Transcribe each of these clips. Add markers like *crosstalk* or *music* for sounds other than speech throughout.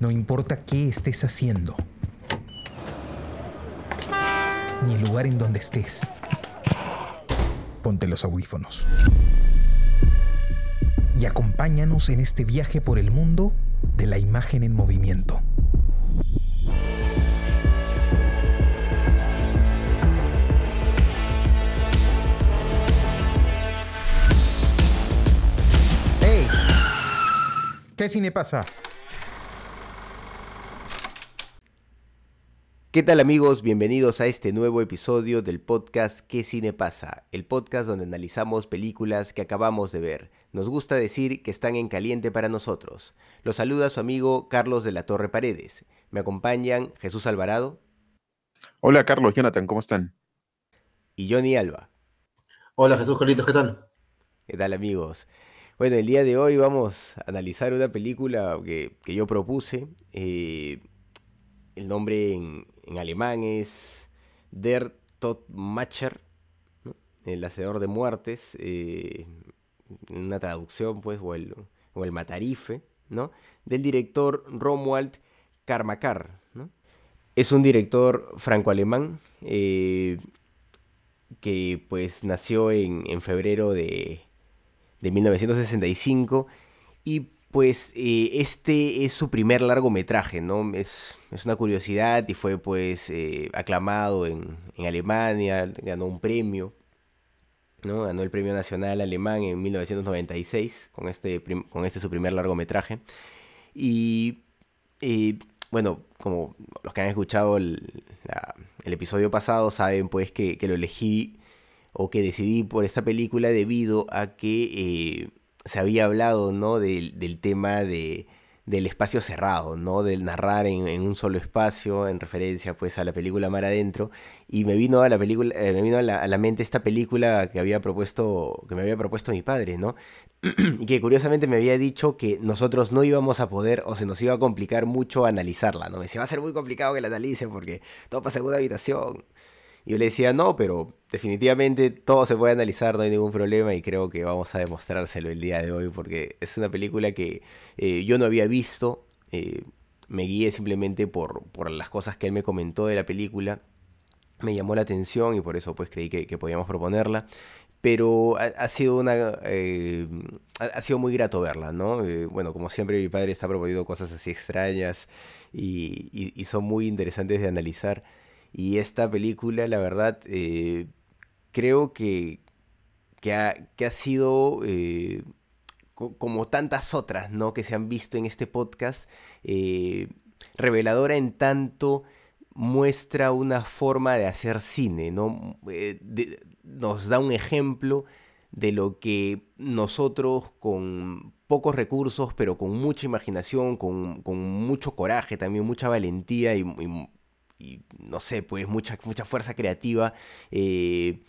No importa qué estés haciendo, ni el lugar en donde estés. Ponte los audífonos. Y acompáñanos en este viaje por el mundo de la imagen en movimiento. ¿Qué cine pasa? ¿Qué tal amigos? Bienvenidos a este nuevo episodio del podcast ¿Qué cine pasa? El podcast donde analizamos películas que acabamos de ver. Nos gusta decir que están en caliente para nosotros. Los saluda su amigo Carlos de la Torre Paredes. Me acompañan Jesús Alvarado. Hola Carlos, Jonathan, ¿cómo están? Y Johnny Alba. Hola Jesús Carlitos, ¿qué tal? ¿Qué tal amigos? Bueno, el día de hoy vamos a analizar una película que, que yo propuse. Eh, el nombre en, en alemán es Der Todmacher, ¿no? el hacedor de muertes, eh, una traducción, pues, o el, o el matarife, ¿no? Del director Romuald Karmakar, ¿no? Es un director franco-alemán eh, que, pues, nació en, en febrero de, de 1965 y pues eh, este es su primer largometraje, ¿no? Es, es una curiosidad y fue pues eh, aclamado en, en, Alemania, ganó un premio, ¿no? Ganó el Premio Nacional Alemán en 1996 con este, con este su primer largometraje. Y eh, bueno, como los que han escuchado el, el episodio pasado saben pues que, que, lo elegí o que decidí por esta película debido a que se había hablado, ¿no? Del, del tema de, del espacio cerrado, ¿no? Del narrar en, en, un solo espacio, en referencia pues a la película Mar Adentro, y me vino a la película, eh, me vino a la, a la, mente esta película que había propuesto, que me había propuesto mi padre, ¿no? *clears throat* y que curiosamente me había dicho que nosotros no íbamos a poder, o se nos iba a complicar mucho analizarla, ¿no? Me decía, va a ser muy complicado que la analicen porque todo pasa en una habitación. Yo le decía, no, pero definitivamente todo se puede analizar, no hay ningún problema y creo que vamos a demostrárselo el día de hoy porque es una película que eh, yo no había visto, eh, me guié simplemente por, por las cosas que él me comentó de la película, me llamó la atención y por eso pues creí que, que podíamos proponerla. Pero ha, sido una eh, ha, sido muy grato verla, ¿no? Bueno, como siempre mi padre está proponiendo cosas así extrañas y, y son muy interesantes de analizar. Y esta película, la verdad, eh, creo que, que, ha, que ha sido, eh, co como tantas otras, ¿no? Que se han visto en este podcast, eh, reveladora en tanto muestra una forma de hacer cine, ¿no? Nos da un ejemplo de lo que nosotros con pocos recursos, pero con mucha imaginación, con, con mucho coraje, también mucha valentía y y no sé, pues mucha, mucha fuerza creativa eh,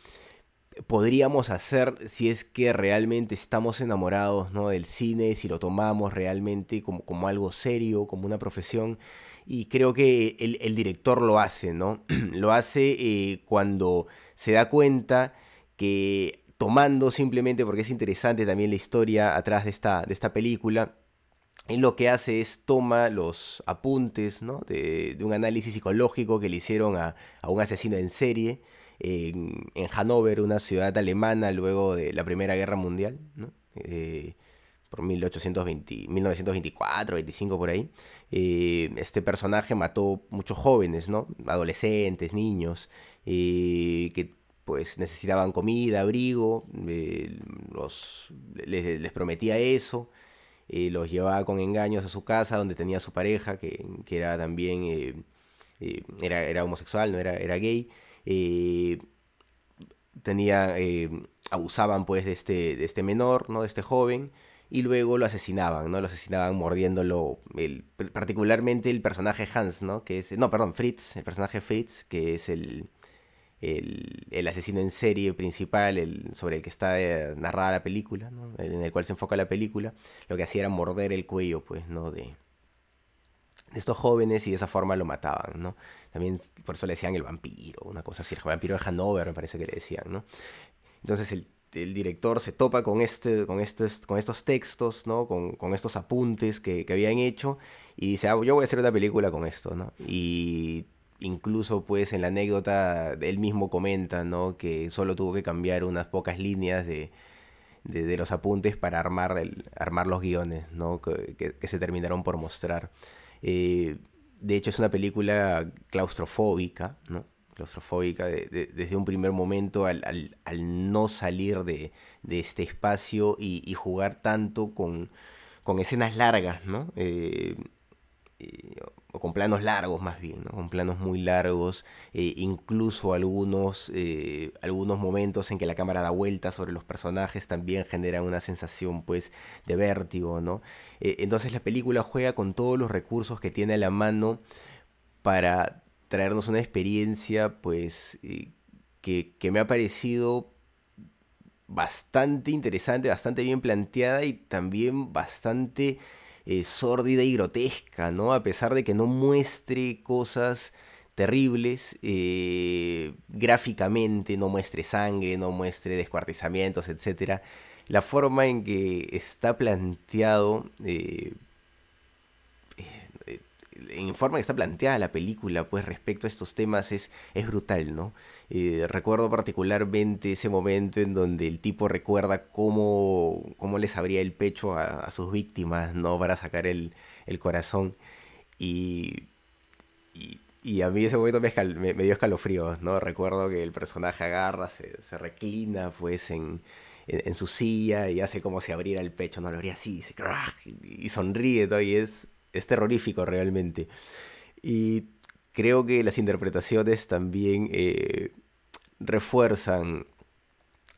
podríamos hacer si es que realmente estamos enamorados ¿no? del cine, si lo tomamos realmente como, como algo serio, como una profesión. Y creo que el, director lo hace, ¿no? *clears throat* lo hace eh, cuando se da cuenta que tomando simplemente, porque es interesante también la historia atrás de esta, de esta película, él lo que hace es toma los apuntes de, un análisis psicológico que le hicieron a, un asesino en serie en, Hannover, una ciudad alemana luego de la Primera Guerra Mundial, eh, por 1820, 1924, 25 por ahí. Eh, este personaje mató muchos jóvenes, ¿no? adolescentes, niños, eh, que pues necesitaban comida, abrigo, les prometía eso eh, los llevaba con engaños a su casa donde tenía a su pareja, que, que era también, eh, eh, era, era, homosexual, no era, era gay. Tenía, abusaban pues de este, de este menor, ¿no? de este joven, y luego lo asesinaban, ¿no? Lo asesinaban mordiéndolo, el, particularmente el personaje Hans, ¿no? Que es, no, perdón, Fritz, el personaje Fritz, que es el, el, asesino en serie principal el, sobre el que está eh, narrada la película, en el cual se enfoca la película, lo que hacía era morder el cuello, pues, ¿no? De, estos jóvenes y de esa forma lo mataban, ¿no? También por eso le decían el vampiro, una cosa así, el vampiro de Hanover me parece que le decían, ¿no? Entonces el, director se topa con, este, con, estos, con estos textos. Con, estos apuntes que, que, habían hecho y dice, ah, yo voy a hacer una película con esto, ¿no? Y incluso pues en la anécdota él mismo comenta, ¿no? Que solo tuvo que cambiar unas pocas líneas de, de, los apuntes para armar, el, armar los guiones, ¿no? Que, se terminaron por mostrar. Eh, de hecho es una película claustrofóbica, ¿no? claustrofóbica desde un primer momento al, no salir de, este espacio y, jugar tanto con, escenas largas, ¿no? Eh, o con planos largos más bien, ¿no? con planos muy largos, eh, incluso algunos, eh, algunos momentos en que la cámara da vueltas sobre los personajes también generan una sensación pues de vértigo, ¿no? entonces la película juega con todos los recursos que tiene a la mano para traernos una experiencia pues eh, que, me ha parecido bastante interesante, bastante bien planteada y también bastante eh, sórdida y grotesca, ¿no? A pesar de que no muestre cosas terribles eh, gráficamente, no muestre sangre, no muestre descuartizamientos, etc. La forma en que está planteado en forma que está planteada la película, pues respecto a estos temas es, es brutal, ¿no? Eh, recuerdo particularmente ese momento en donde el tipo recuerda cómo, cómo les abría el pecho a, sus víctimas, ¿no? Para sacar el, corazón. Y, y, a mí ese momento me, dio escalofríos, ¿no? Recuerdo que el personaje agarra, se, reclina, pues, en, en, su silla y hace como si abriera el pecho, no lo abría así, y, y sonríe, ¿no? Y es, es terrorífico realmente. Y creo que las interpretaciones también eh, refuerzan,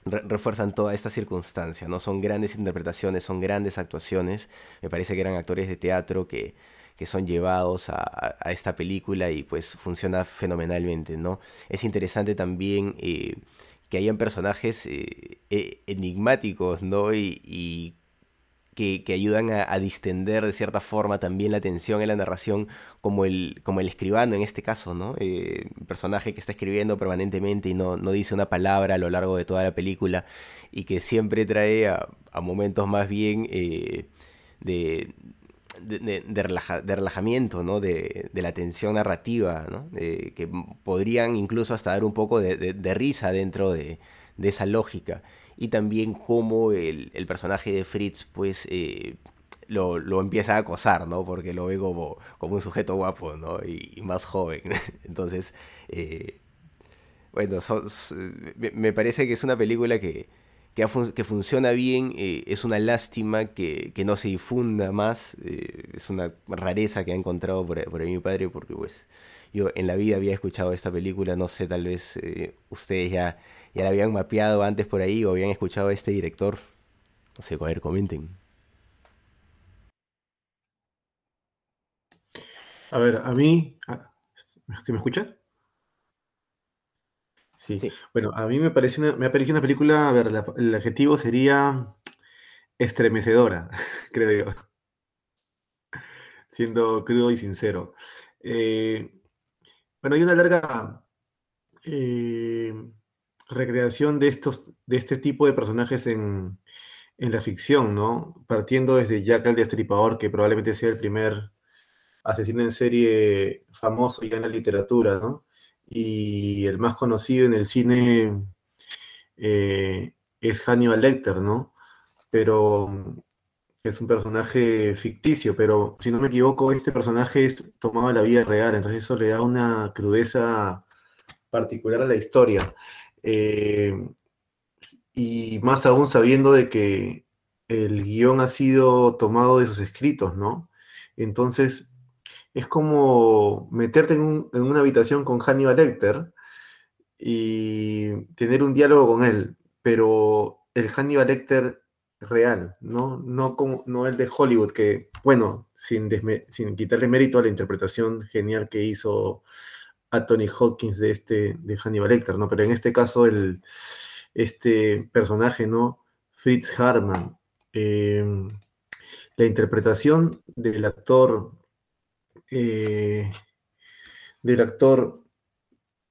refuerzan toda esta circunstancia, ¿no? Son grandes interpretaciones, son grandes actuaciones. Me parece que eran actores de teatro que, que son llevados a, a, esta película y pues funciona fenomenalmente, ¿no? Es interesante también eh, que hayan personajes eh, enigmáticos, ¿no? Y que, ayudan a, distender de cierta forma también la atención en la narración, como el, como el escribano en este caso, ¿no? Eh, personaje que está escribiendo permanentemente y no, no, dice una palabra a lo largo de toda la película y que siempre trae a, momentos más bien eh, de, de, relajamiento, ¿no? De, la tensión narrativa, ¿no? que podrían incluso hasta dar un poco de, risa dentro de, esa lógica y también cómo el, personaje de Fritz pues eh, lo, empieza a acosar, ¿no? Porque lo ve como, como un sujeto guapo, ¿no? Y, más joven. *laughs* Entonces, eh, bueno, me parece que es una película que, que, funciona bien, eh, es una lástima que, no se difunda más, es una rareza que ha encontrado por, por mi padre, porque pues yo en la vida había escuchado esta película, no sé, tal vez ustedes ya ya la habían mapeado antes por ahí o habían escuchado a este director. No sé, a ver, comenten. A ver, a mí. ¿Sí me escuchas? Sí. Bueno, a mí me, parece me ha parecido una película, a ver, el adjetivo sería estremecedora, *laughs* creo yo. Siendo crudo y sincero. Eh, bueno, hay una larga eh, recreación de, estos, de este tipo de personajes en, la ficción, ¿no? Partiendo desde Jack el Destripador, que probablemente sea el primer asesino en serie famoso ya en la literatura, ¿no? Y el más conocido en el cine eh, es Hannibal Lecter, ¿no? Pero es un personaje ficticio, pero si no me equivoco, este personaje es tomado la vida real, entonces eso le da una crudeza particular a la historia. Eh, y más aún sabiendo de que el guion ha sido tomado de sus escritos, ¿no? Entonces, es como meterte en, una habitación con Hannibal Lecter y tener un diálogo con él, pero el Hannibal Lecter real, ¿no? No, como, no el de Hollywood, que, bueno, sin, sin quitarle mérito a la interpretación genial que hizo a Tony Hawkins de este de Hannibal Lecter, ¿no? Pero en este caso el este personaje, ¿no? Fritz Harman. Em, la interpretación del actor eh, del actor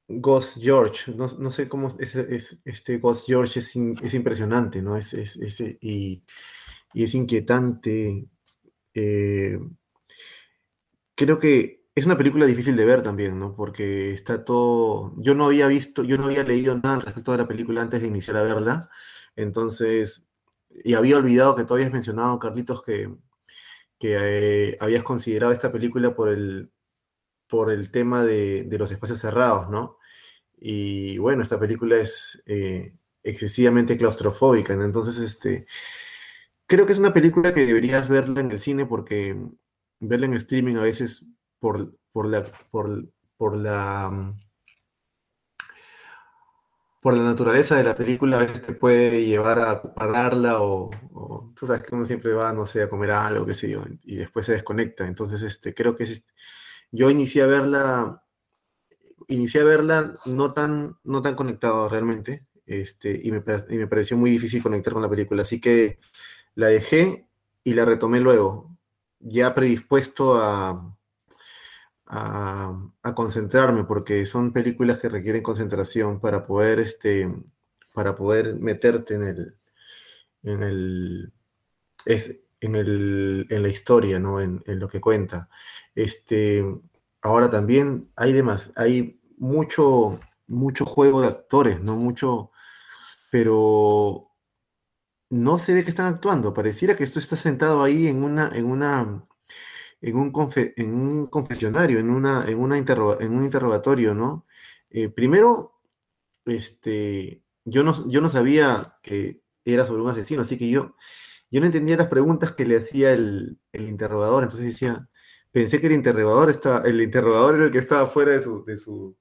Ghost George. No, no sé cómo es, es- este Ghost George es, es impresionante, ¿no? Es- es- y, y es inquietante. eh, creo que es una película difícil de ver también, ¿no? Porque está todo. Yo no había visto, yo no había leído nada respecto de la película antes de iniciar a verla. Entonces, y había olvidado que tú habías mencionado, Carlitos, que, que eh, habías considerado esta película por el, por el tema de, de los espacios cerrados, ¿no? Y bueno, esta película es eh, excesivamente claustrofóbica. Entonces, este, creo que es una película que deberías verla en el cine porque verla en streaming a veces por, por la, por, por la, mm, por la naturaleza de la película a veces te puede llevar a pararla o, o tú sabes que uno siempre va, no sé, a comer algo, qué sé yo, y después se desconecta. Entonces, este, creo que es, yo inicié a verla, inicié a verla no tan, no tan conectado realmente, este, y me, y me pareció muy difícil conectar con la película, así que la dejé y la retomé luego, ya predispuesto a, a, concentrarme, porque son películas que requieren concentración para poder, este, para poder meterte en el, en el, es, en el, en la historia, ¿no? En, en lo que cuenta. Este, ahora también hay demás, hay mucho, mucho juego de actores, ¿no? Mucho, pero no se ve que están actuando. Pareciera que esto está sentado ahí en una, en una, en un, confe- en un confesionario, en una, en una en un interrogatorio, ¿no? Eh, primero, este, yo no, yo no sabía que era sobre un asesino, así que yo, yo no entendía las preguntas que le hacía el, el interrogador, entonces decía, pensé que el interrogador estaba, el interrogador era el que estaba fuera de su, de su,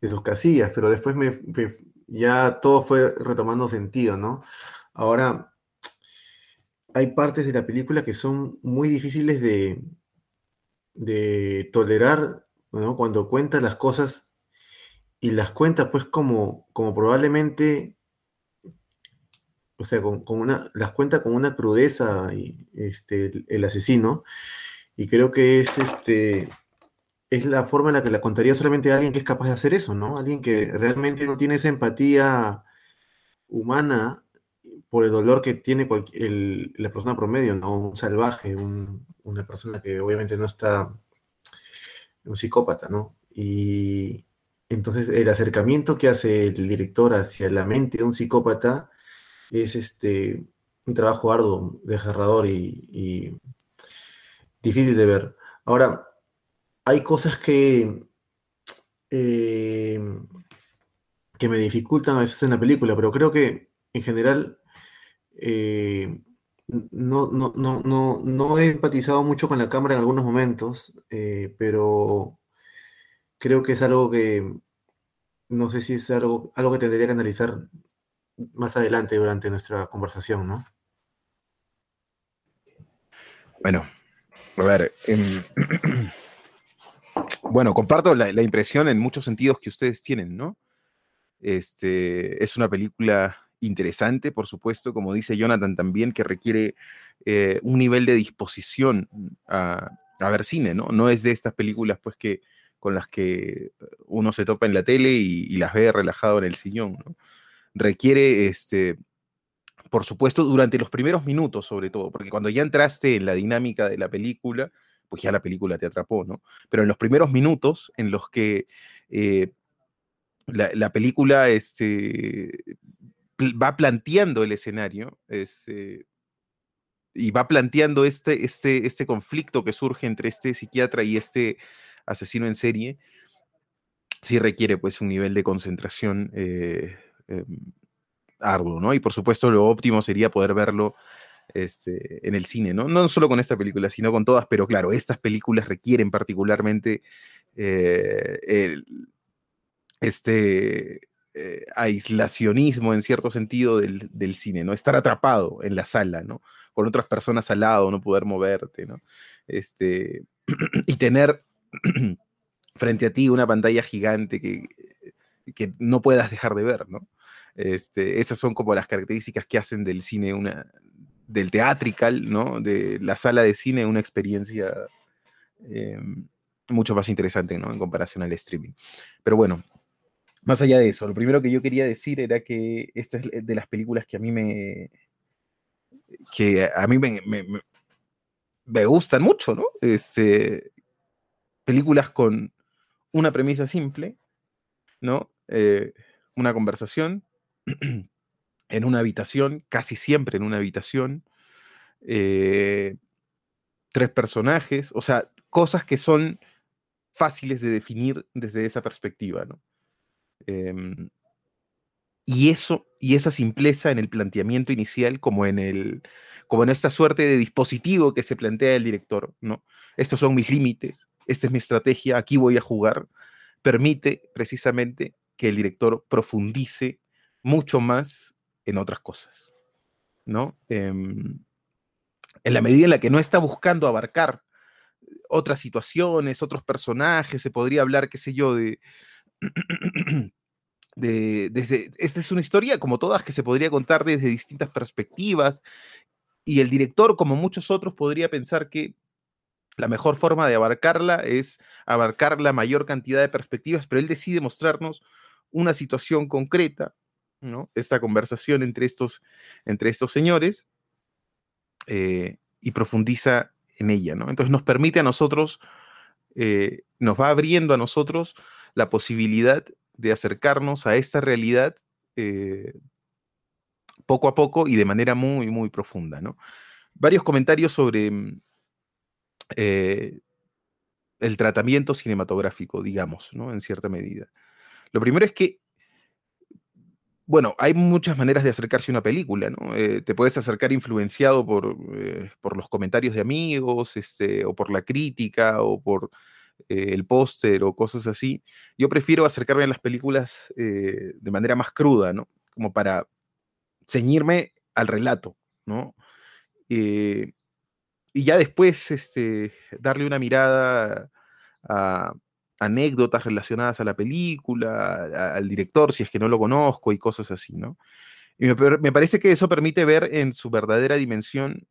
de sus casillas, pero después me- ya todo fue retomando sentido, ¿no? Ahora, hay partes de la película que son muy difíciles de, de tolerar, ¿no? Cuando cuenta las cosas y las cuenta pues como, como probablemente, o sea, con, una, las cuenta con una crudeza y, este, el asesino, y creo que es este, es la forma en la que la contaría solamente alguien que es capaz de hacer eso, ¿no? Alguien que realmente no tiene esa empatía humana por el dolor que tiene la persona promedio, ¿no? Un salvaje, un- una persona que obviamente no está, un psicópata, ¿no? Y entonces el acercamiento que hace el director hacia la mente de un psicópata es este, un trabajo arduo, desgarrador y, y difícil de ver. Ahora, hay cosas que, eh, que me dificultan a veces en la película, pero creo que en general eh, no, no, no, no, no he empatizado mucho con la cámara en algunos momentos, eh, pero creo que es algo que no sé si es algo, algo que tendría que analizar más adelante durante nuestra conversación, ¿no? Bueno, a ver. em, *clears throat* bueno, comparto la, la impresión en muchos sentidos que ustedes tienen, ¿no? Este, es una película interesante, por supuesto, como dice Jonathan también, que requiere eh, un nivel de disposición a, a ver cine, ¿no? No es de estas películas, pues, que con las que uno se topa en la tele y, las ve relajado en el sillón, ¿no? Requiere, este, por supuesto, durante los primeros minutos, sobre todo, porque cuando ya entraste en la dinámica de la película, pues ya la película te atrapó, ¿no? Pero en los primeros minutos en los que eh, la, la película este, va planteando el escenario este, y va planteando este, este, este conflicto que surge entre este psiquiatra y este asesino en serie, sí requiere pues un nivel de concentración eh, em, arduo, ¿no? Y por supuesto lo óptimo sería poder verlo este, en el cine, ¿no? No solo con esta película, sino con todas, pero claro, estas películas requieren particularmente eh, el- este eh, aislacionismo en cierto sentido del, cine, ¿no? Estar atrapado en la sala, ¿no? Con otras personas al lado, no poder moverte, ¿no? Este, *clears throat* y tener *clears throat* frente a ti una pantalla gigante que, que no puedas dejar de ver, ¿no? Este, esas son como las características que hacen del cine una, del theatrical, ¿no? De la sala de cine una experiencia eh, mucho más interesante, ¿no? En comparación al streaming. Pero bueno, más allá de eso, lo primero que yo quería decir era que esta es de las películas que a mí me, que a mí me, me, gustan mucho, ¿no? Este, películas con una premisa simple, ¿no? Eh, una conversación *clears throat* en una habitación, casi siempre en una habitación, eh, tres personajes, o sea, cosas que son fáciles de definir desde esa perspectiva, ¿no? Em, y eso, y esa simpleza en el planteamiento inicial, como en el, como en esta suerte de dispositivo que se plantea el director, ¿no? Estos son mis límites, esta es mi estrategia, aquí voy a jugar, permite precisamente que el director profundice mucho más en otras cosas, ¿no? Em, en la medida en la que no está buscando abarcar otras situaciones, otros personajes, se podría hablar, qué sé yo, de *clears throat* desde, esta es una historia como todas que se podría contar desde distintas perspectivas y el director, como muchos otros, podría pensar que la mejor forma de abarcarla es abarcar la mayor cantidad de perspectivas, pero él decide mostrarnos una situación concreta, ¿no? Esta conversación entre estos, entre estos señores eh, y profundiza en ella, ¿no? Entonces nos permite a nosotros, eh, nos va abriendo a nosotros la posibilidad de acercarnos a esta realidad eh, poco a poco y de manera muy, muy profunda. ¿no? Varios comentarios sobre mm, eh, el tratamiento cinematográfico, digamos, ¿no? en cierta medida. Lo primero es que, bueno, hay muchas maneras de acercarse a una película, ¿no? Eh, te puedes acercar influenciado por, por, los comentarios de amigos, este, o por la crítica, o por eh, el póster o cosas así, yo prefiero acercarme a las películas eh, de manera más cruda, ¿no? Como para ceñirme al relato, ¿no? Eh, y ya después este, darle una mirada a anécdotas relacionadas a la película, al director, si es que no lo conozco y cosas así, ¿no? Y me, parece que eso permite ver en su verdadera dimensión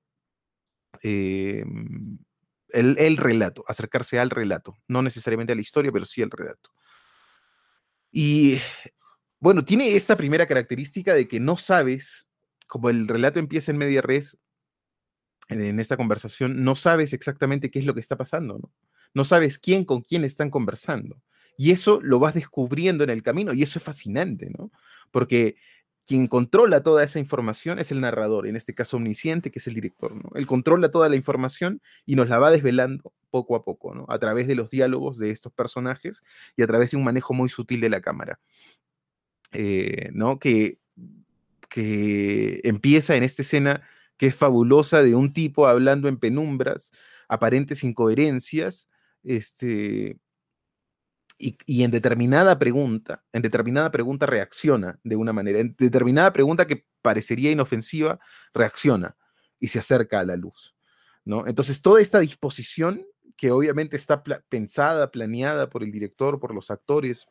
el, relato, acercarse al relato, no necesariamente a la historia, pero sí al relato. Y bueno, tiene esa primera característica de que no sabes, como el relato empieza en media res, en, esta conversación, no sabes exactamente qué es lo que está pasando, ¿no? No sabes quién con quién están conversando. Y eso lo vas descubriendo en el camino y eso es fascinante, ¿no? Porque quien controla toda esa información es el narrador, en este caso omnisciente, que es el director, ¿no? Él controla toda la información y nos la va desvelando poco a poco, ¿no? A través de los diálogos de estos personajes y a través de un manejo muy sutil de la cámara, eh, ¿no? Que, que empieza en esta escena que es fabulosa de un tipo hablando en penumbras, aparentes incoherencias, este, y, en determinada pregunta, en determinada pregunta reacciona de una manera, en determinada pregunta que parecería inofensiva, reacciona y se acerca a la luz. ¿no? Entonces, toda esta disposición que obviamente está pensada, planeada por el director, por los actores,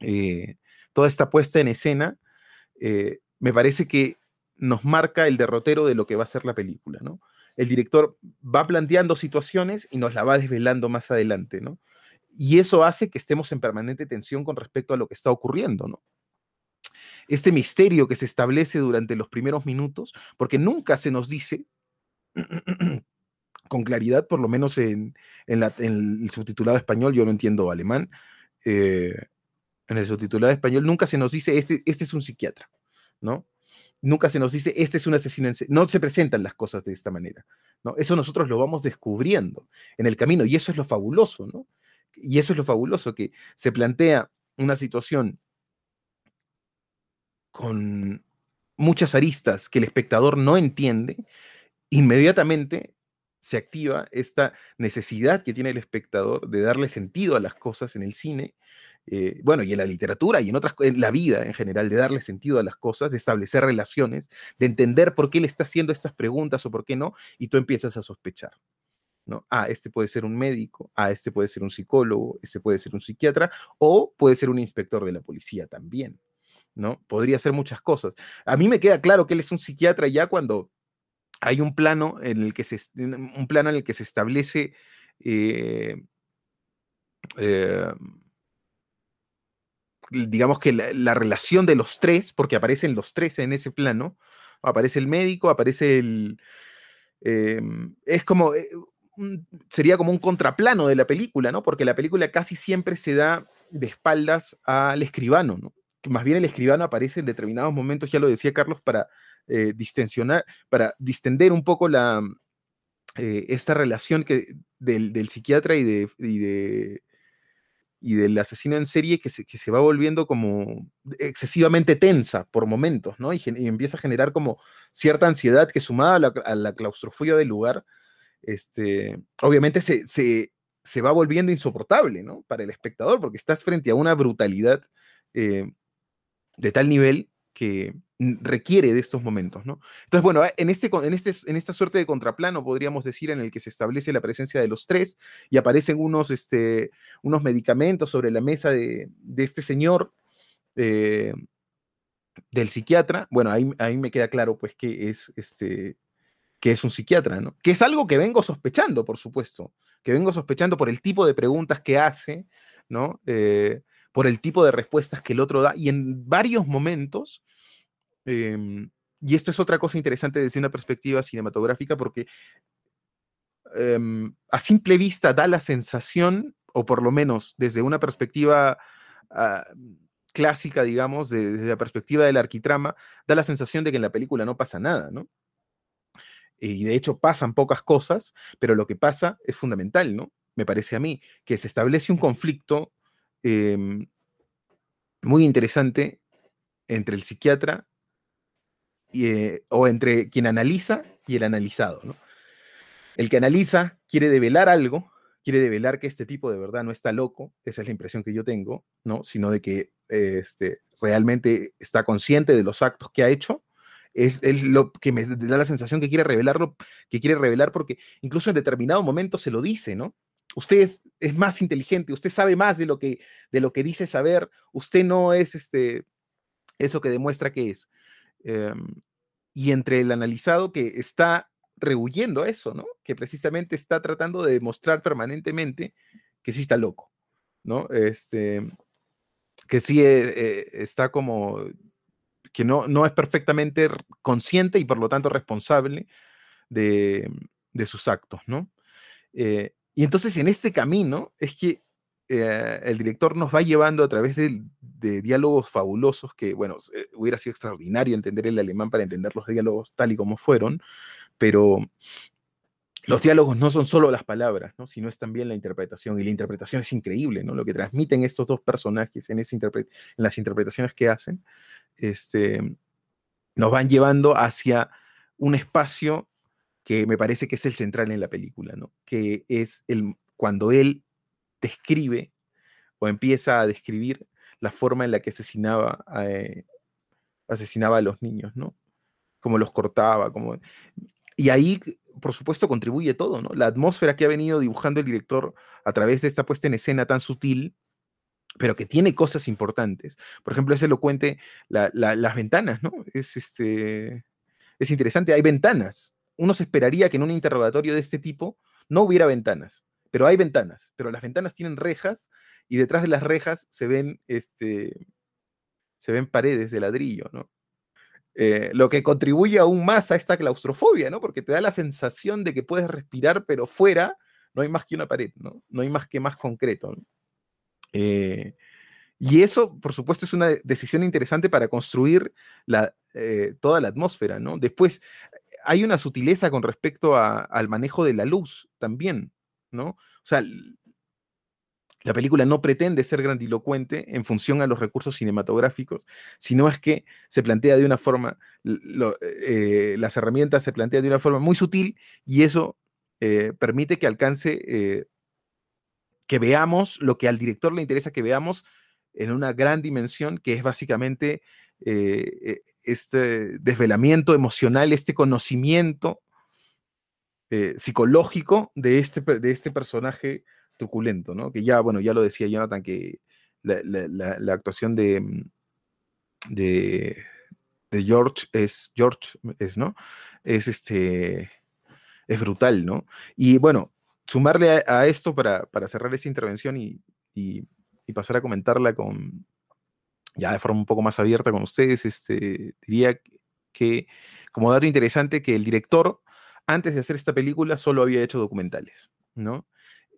eh, toda esta puesta en escena, eh, me parece que nos marca el derrotero de lo que va a ser la película, ¿no? El director va planteando situaciones y nos la va desvelando más adelante, ¿no? Y eso hace que estemos en permanente tensión con respecto a lo que está ocurriendo, ¿no? Este misterio que se establece durante los primeros minutos, porque nunca se nos dice con claridad, por lo menos en, el subtitulado español, yo no entiendo alemán, eh, en el subtitulado español nunca se nos dice, este, este es un psiquiatra, ¿no? Nunca se nos dice, este es un asesino No se presentan las cosas de esta manera, ¿no? Eso nosotros lo vamos descubriendo en el camino y eso es lo fabuloso, ¿no? Y eso es lo fabuloso, que se plantea una situación con muchas aristas que el espectador no entiende, inmediatamente se activa esta necesidad que tiene el espectador de darle sentido a las cosas en el cine, eh, bueno, y en la literatura y en otras en la vida en general, de darle sentido a las cosas, de establecer relaciones, de entender por qué le está haciendo estas preguntas o por qué no, y tú empiezas a sospechar. ¿No? Ah, este puede ser un médico, ah, este puede ser un psicólogo, este puede ser un psiquiatra, o puede ser un inspector de la policía también, ¿no? Podría ser muchas cosas. A mí me queda claro que él es un psiquiatra ya cuando hay un plano en el que se, un plano en el que se establece eh, eh, digamos que la, relación de los tres, porque aparecen los tres en ese plano, aparece el médico, aparece el... Em, es como, eh, sería como un contraplano de la película, ¿no? Porque la película casi siempre se da de espaldas al escribano, ¿no? Más bien el escribano aparece en determinados momentos, ya lo decía Carlos, para eh, distensionar, para distender un poco la, eh, esta relación que, del, psiquiatra y de, y del asesino en serie que se, va volviendo como excesivamente tensa por momentos, ¿no? Y, empieza a generar como cierta ansiedad que sumada a la, claustrofobia del lugar, este, obviamente se, se, se, va volviendo insoportable, ¿no? Para el espectador, porque estás frente a una brutalidad eh, de tal nivel que requiere de estos momentos, ¿no? Entonces, bueno, en, este, en, este, en esta suerte de contraplano, podríamos decir, en el que se establece la presencia de los tres y aparecen unos, este, unos medicamentos sobre la mesa de, este señor, eh, del psiquiatra, bueno, ahí, ahí, me queda claro, pues, que es, este, que es un psiquiatra, ¿no? Que es algo que vengo sospechando, por supuesto, que vengo sospechando por el tipo de preguntas que hace, ¿no? Eh, por el tipo de respuestas que el otro da, y en varios momentos, em, y esto es otra cosa interesante desde una perspectiva cinematográfica, porque em, a simple vista da la sensación, o por lo menos desde una perspectiva ah, clásica, digamos, desde la perspectiva del arquitrama, da la sensación de que en la película no pasa nada, ¿no? Y de hecho pasan pocas cosas, pero lo que pasa es fundamental, ¿no? Me parece a mí, que se establece un conflicto Em, muy interesante entre el psiquiatra eh, o entre quien analiza y el analizado. El que analiza quiere develar algo, quiere develar que este tipo de verdad no está loco, esa es la impresión que yo tengo, ¿no? sino de que este, realmente está consciente de los actos que ha hecho. Es, es, lo que me da la sensación que quiere revelarlo, que quiere revelar porque incluso en determinado momento se lo dice, ¿no? usted es, más inteligente, usted sabe más de lo, que, de lo que dice saber, usted no es este, eso que demuestra que es. Em, y entre el analizado que está rehuyendo eso, ¿no? Que precisamente está tratando de demostrar permanentemente que sí está loco, ¿no? Este, que sí eh, eh, está como, que no, no es perfectamente consciente y por lo tanto responsable de, de sus actos, ¿no? Eh, y entonces en este camino es que eh, el director nos va llevando a través de, diálogos fabulosos que, bueno, eh, hubiera sido extraordinario entender el alemán para entender los diálogos tal y como fueron, pero los diálogos no son solo las palabras, ¿no? sino es también la interpretación, y la interpretación es increíble, ¿no? Lo que transmiten estos dos personajes en, en las interpretaciones que hacen, este, nos van llevando hacia un espacio que me parece que es el central en la película, ¿no? Que es el, cuando él describe o empieza a describir la forma en la que asesinaba a, eh, asesinaba a los niños, ¿no? Cómo los cortaba, como... Y ahí, por supuesto, contribuye todo, ¿no? La atmósfera que ha venido dibujando el director a través de esta puesta en escena tan sutil, pero que tiene cosas importantes. Por ejemplo, es elocuente las ventanas, ¿no? Es, este, es interesante, hay ventanas, uno se esperaría que en un interrogatorio de este tipo no hubiera ventanas, pero hay ventanas, pero las ventanas tienen rejas y detrás de las rejas se ven, este, se ven paredes de ladrillo, ¿no? Eh, lo que contribuye aún más a esta claustrofobia, ¿no? Porque te da la sensación de que puedes respirar, pero fuera no hay más que una pared, ¿no? No hay más que más concreto. Eh, y eso, por supuesto, es una decisión interesante para construir eh, toda la atmósfera, ¿no? Después, hay una sutileza con respecto al manejo de la luz también, ¿no? O sea, la película no pretende ser grandilocuente en función a los recursos cinematográficos, sino es que se plantea de una forma, eh, las herramientas se plantean de una forma muy sutil y eso permite que alcance, que veamos lo que al director le interesa que veamos en una gran dimensión, que es básicamente eh, este desvelamiento emocional, este conocimiento eh, psicológico de este, de este personaje truculento, ¿no? Que ya, bueno, ya lo decía Jonathan, que la, actuación de, mm, de, de, George es, George es, ¿no? Es este, es brutal, ¿no? Y bueno, sumarle a, esto para, para cerrar esta intervención y y, pasar a comentarla con, ya de forma un poco más abierta con ustedes, este, diría que, como dato interesante, que el director, antes de hacer esta película, solo había hecho documentales, ¿no?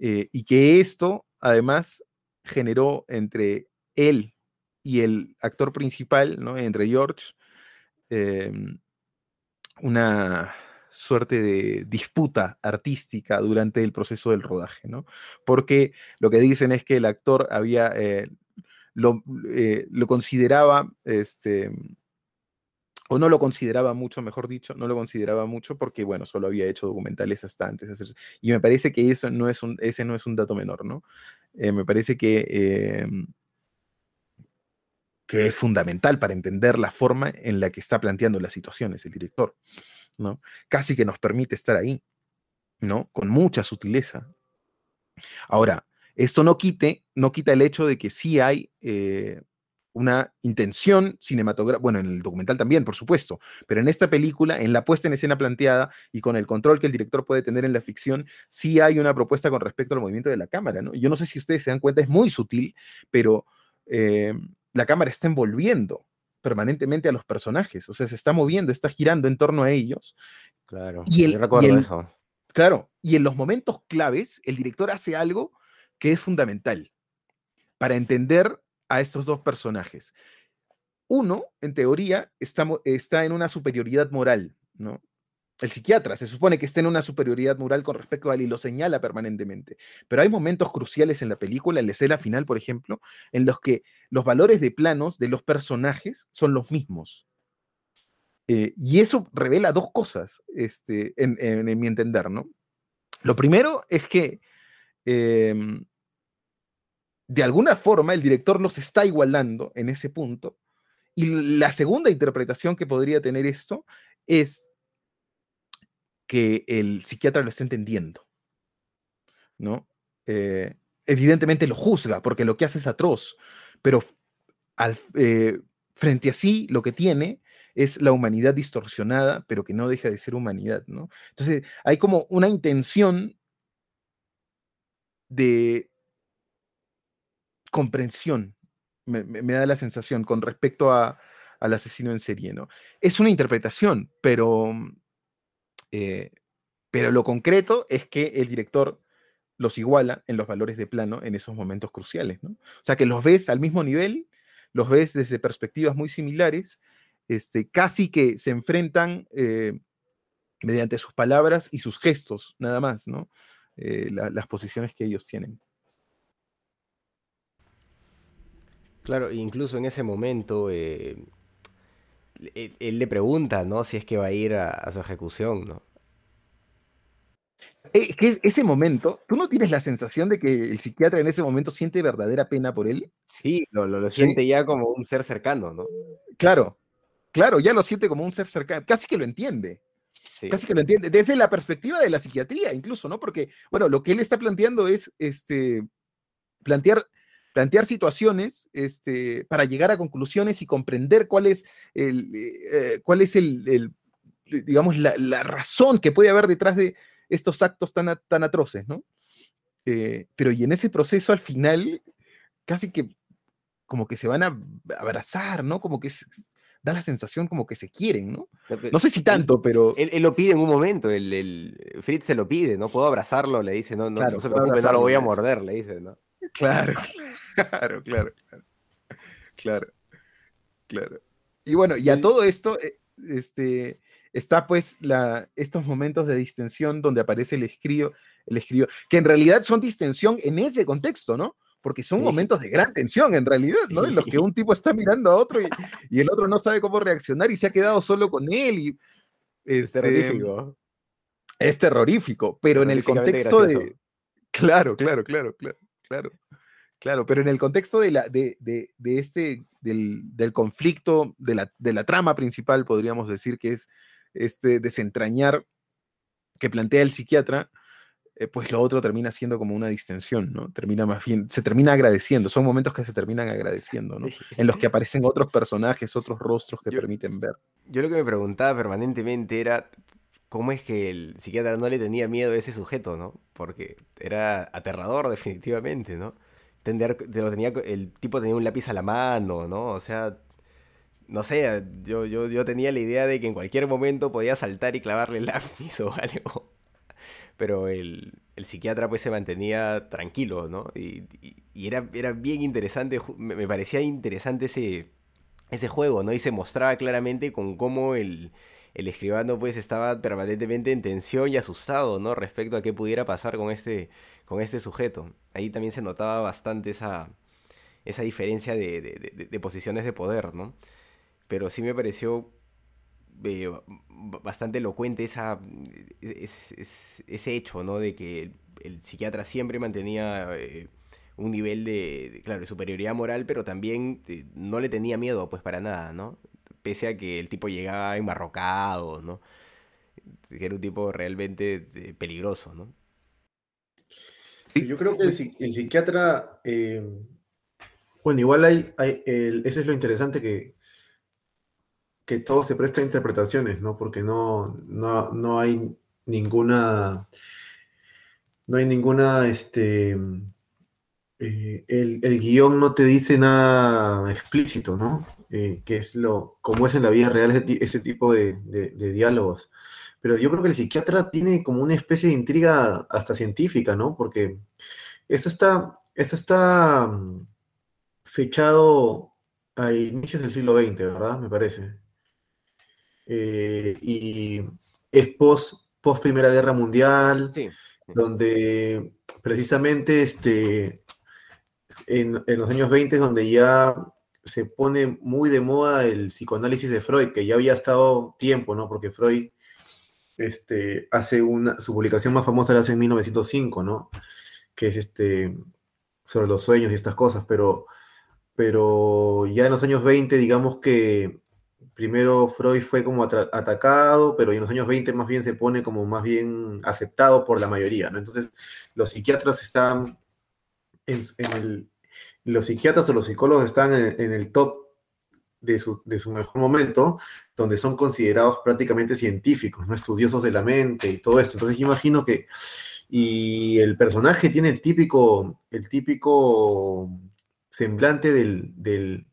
Eh, y que esto, además, generó entre él y el actor principal, ¿no? Entre George, em, una suerte de disputa artística durante el proceso del rodaje, ¿no? Porque lo que dicen es que el actor había, eh, lo, eh, lo, consideraba, este, o no lo consideraba mucho, mejor dicho, no lo consideraba mucho porque, bueno, solo había hecho documentales hasta antes. Y me parece que eso no es un, ese no es un dato menor, ¿no? Eh, me parece que, em, que es fundamental para entender la forma en la que está planteando las situaciones el director. ¿No? Casi que nos permite estar ahí, ¿no? Con mucha sutileza. Ahora, esto no quite, no quita el hecho de que sí hay eh, una intención cinematográfica, bueno, en el documental también, por supuesto, pero en esta película, en la puesta en escena planteada y con el control que el director puede tener en la ficción, sí hay una propuesta con respecto al movimiento de la cámara, ¿no? Yo no sé si ustedes se dan cuenta, es muy sutil, pero eh, la cámara está envolviendo permanentemente a los personajes, o sea, se está moviendo, está girando en torno a ellos. Claro, y el, recuerdo eso. Claro, y en los momentos claves, el director hace algo que es fundamental para entender a estos dos personajes. Uno, en teoría, está, está en una superioridad moral, ¿no? El psiquiatra se supone que está en una superioridad moral con respecto a él y lo señala permanentemente. Pero hay momentos cruciales en la película, en la escena final, por ejemplo, en los que los valores de planos de los personajes son los mismos. Eh, y eso revela dos cosas, este, en, mi entender, ¿no? Lo primero es que em, de alguna forma el director los está igualando en ese punto. Y la segunda interpretación que podría tener esto es que el psiquiatra lo está entendiendo, ¿no? Eh, evidentemente lo juzga porque lo que hace es atroz, pero eh, frente a sí lo que tiene es la humanidad distorsionada, pero que no deja de ser humanidad, ¿no? Entonces hay como una intención de comprensión, me, da la sensación con respecto a, al asesino en serie, ¿no? Es una interpretación, pero eh, pero lo concreto es que el director los iguala en los valores de plano en esos momentos cruciales. O sea, que los ves al mismo nivel, los ves desde perspectivas muy similares, este, casi que se enfrentan eh, mediante sus palabras y sus gestos, nada más. Eh, las posiciones que ellos tienen. Claro, incluso en ese momento él, le pregunta, ¿no? Si es que va a ir a, su ejecución, ¿no? Eh, que ese momento, ¿tú no tienes la sensación de que el psiquiatra en ese momento siente verdadera pena por él? Sí, lo, lo, siente ya como un ser cercano, ¿no? Claro, claro, ya lo siente como un ser cercano, casi que lo entiende. Casi que lo entiende, desde la perspectiva de la psiquiatría incluso, ¿no? Porque, bueno, lo que él está planteando es este, plantear plantear situaciones este, para llegar a conclusiones y comprender cuál es el, eh, cuál es el, digamos, la, razón que puede haber detrás de estos actos tan, tan atroces, ¿no? Eh, pero y en ese proceso al final, casi que como que se van a abrazar, ¿no? Como que da la sensación como que se quieren, ¿no? No sé si tanto, pero... Él, lo pide en un momento, el, Fritz se lo pide, ¿no? Puedo abrazarlo, le dice, no, no, no se preocupe, no lo voy a morder, le dice, ¿no? *laughs* *laughs* Claro, claro, claro, claro, claro. Y bueno, y a todo esto, eh, este, está pues la, estos momentos de distensión donde aparece el escribo, el escribo, que en realidad son distensión en ese contexto, ¿no? Porque son momentos de gran tensión en realidad, ¿no? En los que un tipo está mirando a otro y, el otro no sabe cómo reaccionar y se ha quedado solo con él y... es terrorífico. Es terrorífico, pero en el contexto de... Claro, claro, claro, claro, claro. Claro, pero en el contexto de, la, de, de, de este, del, del, conflicto, de la, de la trama principal, podríamos decir que es este desentrañar que plantea el psiquiatra, eh, pues lo otro termina siendo como una distensión, ¿no? Termina más bien, se termina agradeciendo, son momentos que se terminan agradeciendo, ¿no? *laughs* En los que aparecen otros personajes, otros rostros que permiten ver. Yo lo que me preguntaba permanentemente era cómo es que el psiquiatra no le tenía miedo a ese sujeto, ¿no? Porque era aterrador *laughs* definitivamente, ¿no? Tender, lo tenía, el tipo tenía un lápiz a la mano, ¿no? O sea, no sé, yo, yo, yo tenía la idea de que en cualquier momento podía saltar y clavarle el *laughs* lápiz o algo. Pero el, el psiquiatra pues se mantenía tranquilo, ¿no? Y, y, era, era bien interesante, me, me, parecía interesante ese, ese juego, ¿no? Y se mostraba claramente con cómo el, el escribano pues estaba permanentemente en tensión y asustado, ¿no? Respecto a qué pudiera pasar con este, con este sujeto. Ahí también se notaba bastante esa, esa diferencia de, de, posiciones de poder, ¿no? Pero sí me pareció eh, bastante elocuente esa, ese hecho, ¿no? De que el, el psiquiatra siempre mantenía eh, un nivel de, claro, de superioridad moral, pero también eh, no le tenía miedo, pues, para nada, ¿no? Pese a que el tipo llegaba enmarrocado, ¿no? Era un tipo realmente eh, peligroso, ¿no? Yo creo que el, el psiquiatra, eh, bueno, igual hay, hay el, ese es lo interesante que, que todo se presta a interpretaciones, ¿no? Porque no, no, no hay ninguna, no hay ninguna, este, eh, el, el, guion no te dice nada explícito, ¿no? Eh, que es lo, como es en la vida real ese, ese tipo de, de, de diálogos pero yo creo que el psiquiatra tiene como una especie de intriga hasta científica, ¿no? Porque esto está, esto está mm, fechado a inicios del siglo XX, ¿verdad? Me parece. Eh, y es post, post, Primera Guerra Mundial, sí. donde precisamente este, en, en, los años 20 es donde ya se pone muy de moda el psicoanálisis de Freud, que ya había estado tiempo, ¿no? Porque Freud este, hace una, su publicación más famosa la hace en 1905, ¿no? Que es este, sobre los sueños y estas cosas, pero, pero ya en los años 20, digamos que primero Freud fue como atacado, pero en los años 20 más bien se pone como más bien aceptado por la mayoría, ¿no? Entonces, los psiquiatras están en, en el, los psiquiatras o los psicólogos están en, el top de su, mejor momento, donde son considerados prácticamente científicos, ¿no? estudiosos de la mente y todo esto. Entonces yo imagino que, y el personaje tiene el típico, el típico semblante del,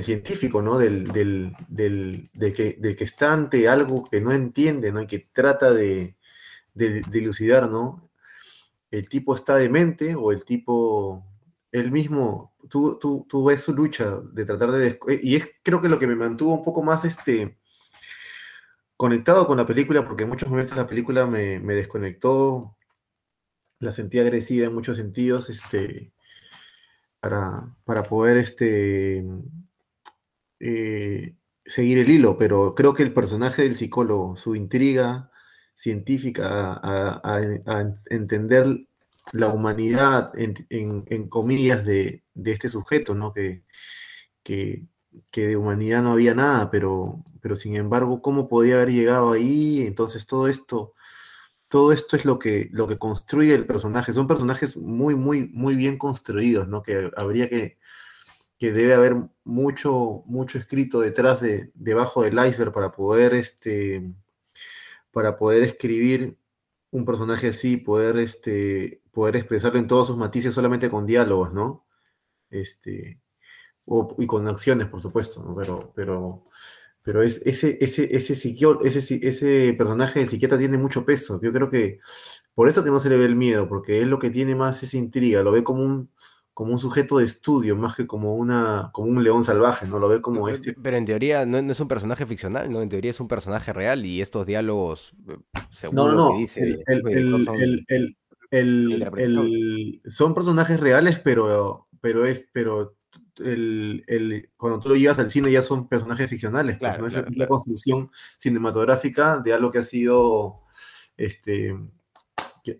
científico, ¿no? Del, que, está ante algo que no entiende, ¿no? Y que trata de, de, elucidar, ¿no? El tipo está demente o el tipo él mismo, tú, tú, tú, ves su lucha de tratar de... Y es creo que lo que me mantuvo un poco más este, conectado con la película, porque en muchos momentos la película me, me desconectó, la sentí agresiva en muchos sentidos, este, para, para poder este, eh, seguir el hilo, pero creo que el personaje del psicólogo, su intriga científica a, entender la humanidad, en, comillas, de, de, este sujeto, ¿no? Que, que, que, de humanidad no había nada, pero, pero sin embargo, ¿cómo podía haber llegado ahí? Entonces todo esto, todo esto es lo que, lo que construye el personaje. Son personajes muy, muy, muy bien construidos, ¿no? Que habría que, que debe haber mucho, mucho escrito detrás de, debajo del iceberg para poder, este, para poder escribir un personaje así, poder, este, poder expresarlo en todos sus matices solamente con diálogos, ¿no? Este, o, y con acciones, por supuesto, ¿no? Pero, pero, pero es, ese, ese, ese, ese, ese personaje del psiquiatra tiene mucho peso. Yo creo que por eso que no se le ve el miedo, porque es lo que tiene más esa intriga, lo ve como un, como un sujeto de estudio, más que como, una, como un león salvaje, ¿no? Lo ve como este. Pero en teoría no, no, es un personaje ficcional, ¿no? En teoría es un personaje real y estos diálogos, según no, no, no. Que dice, el, el, el, el, son personajes reales, pero, pero es, pero el, cuando tú lo llevas al cine ya son personajes ficcionales, claro, pues, ¿no? claro, es la construcción cinematográfica de algo que ha sido este,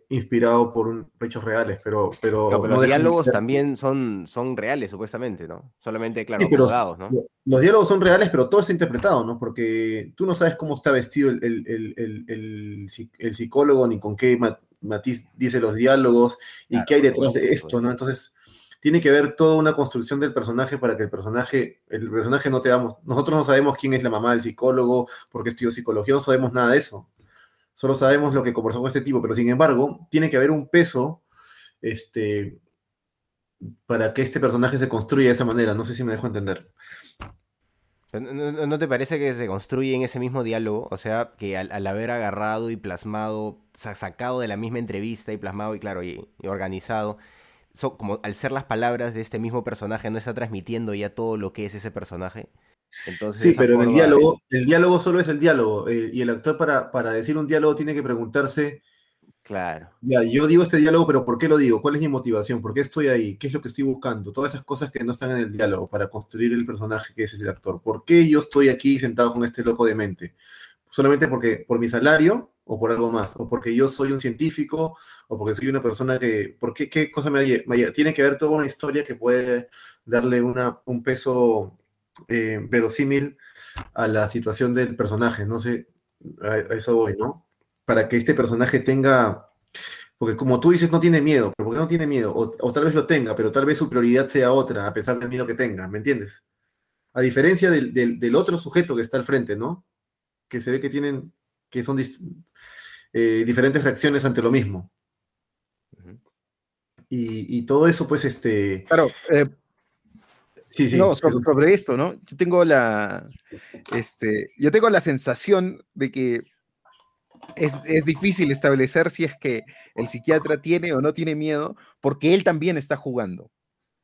inspirado por un, hechos reales, pero... Pero, no, pero no los diálogos de también son, son reales, supuestamente, ¿no? Solamente, claro, sí, ¿no? Los diálogos son reales, pero todo está interpretado, ¿no? Porque tú no sabes cómo está vestido el, el, el, el psicólogo, ni con qué matiz dice los diálogos, y claro, qué hay detrás de esto, ¿no? Entonces, tiene que ver toda una construcción del personaje para que el personaje, el personaje no te damos, nosotros no sabemos quién es la mamá del psicólogo, porque estudió psicología, no sabemos nada de eso solo sabemos lo que conversó con este tipo, pero sin embargo, tiene que haber un peso este, para que este personaje se construya de esa manera. No sé si me dejo entender. ¿No, te parece que se construye en ese mismo diálogo? O sea, que al, haber agarrado y plasmado, sacado de la misma entrevista y plasmado y claro, y, organizado, como al ser las palabras de este mismo personaje, no está transmitiendo ya todo lo que es ese personaje. Entonces, sí, pero en el diálogo, el diálogo solo es el diálogo. Eh, y el actor para, para decir un diálogo tiene que preguntarse Claro. Ya, yo digo este diálogo, pero ¿por qué lo digo? ¿Cuál es mi motivación? ¿Por qué estoy ahí? ¿Qué es lo que estoy buscando? Todas esas cosas que no están en el diálogo para construir el personaje que es el actor. ¿Por qué yo estoy aquí sentado con este loco de mente? Solamente porque por mi salario o por algo más, o porque yo soy un científico, o porque soy una persona que, ¿por qué, qué cosa me, me tiene que ver toda una historia que puede darle una, un peso eh, verosímil a la situación del personaje, no sé, a eso voy, ¿no? Para que este personaje tenga, porque como tú dices, no tiene miedo, pero ¿por qué no tiene miedo? O, tal vez lo tenga, pero tal vez su prioridad sea otra, a pesar del miedo que tenga, ¿me entiendes? A diferencia del, otro sujeto que está al frente, ¿no? Que se ve que tienen, que son eh, diferentes reacciones ante lo mismo. y, todo eso, pues, este... Claro, eh, Sí, sí, no, sobre, esto, ¿no? Yo tengo la, este, yo tengo la sensación de que es, difícil establecer si es que el psiquiatra tiene o no tiene miedo, porque él también está jugando,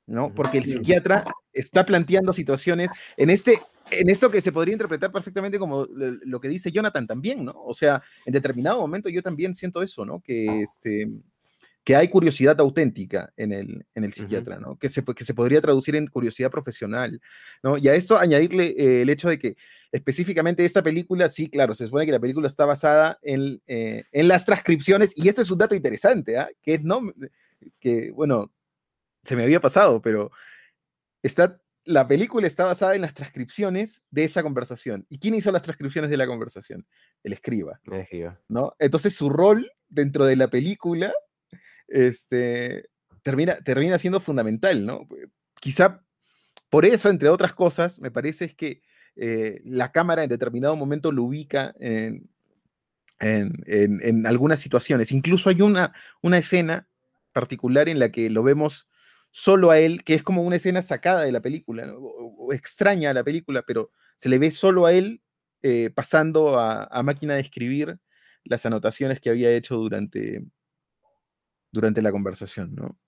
¿no? Porque el psiquiatra está planteando situaciones en este, en esto que se podría interpretar perfectamente como lo que dice Jonathan también, ¿no? O sea, en determinado momento yo también siento eso, ¿no? Que este que hay curiosidad auténtica en el, en el psiquiatra, ¿no? Que se, que se podría traducir en curiosidad profesional, ¿no? Y a esto añadirle eh, el hecho de que específicamente esta película, sí, claro, se supone que la película está basada en, eh, en las transcripciones, y esto es un dato interesante, ¿ah? Que no, que, bueno, se me había pasado, pero está, la película está basada en las transcripciones de esa conversación. ¿Y quién hizo las transcripciones de la conversación? El escriba. El escriba. ¿no? Entonces su rol dentro de la película este, termina, termina siendo fundamental, ¿no? Quizá por eso, entre otras cosas, me parece es que eh, la cámara en determinado momento lo ubica en, en, algunas situaciones. Incluso hay una, una escena particular en la que lo vemos solo a él, que es como una escena sacada de la película, o, extraña a la película, pero se le ve solo a él eh, pasando a, a, máquina de escribir las anotaciones que había hecho durante, durante la conversación, ¿no?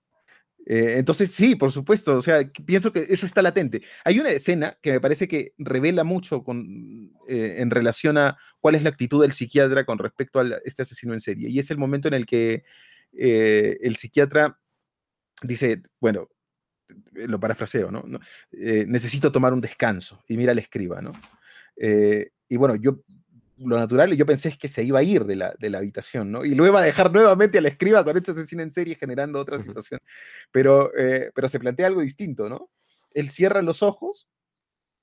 Eh, entonces, sí, por supuesto, o sea, pienso que eso está latente. Hay una escena que me parece que revela mucho con, eh, en relación a cuál es la actitud del psiquiatra con respecto a este asesino en serie, y es el momento en el que eh, el psiquiatra dice, bueno, lo parafraseo, ¿no? necesito tomar un descanso, y mira al escriba, ¿no? y bueno, yo lo natural, y yo pensé es que se iba a ir de la, de la habitación, ¿no? Y lo iba a dejar nuevamente a la escriba con este asesino en serie generando otra situación. Pero, eh, pero se plantea algo distinto, ¿no? Él cierra los ojos,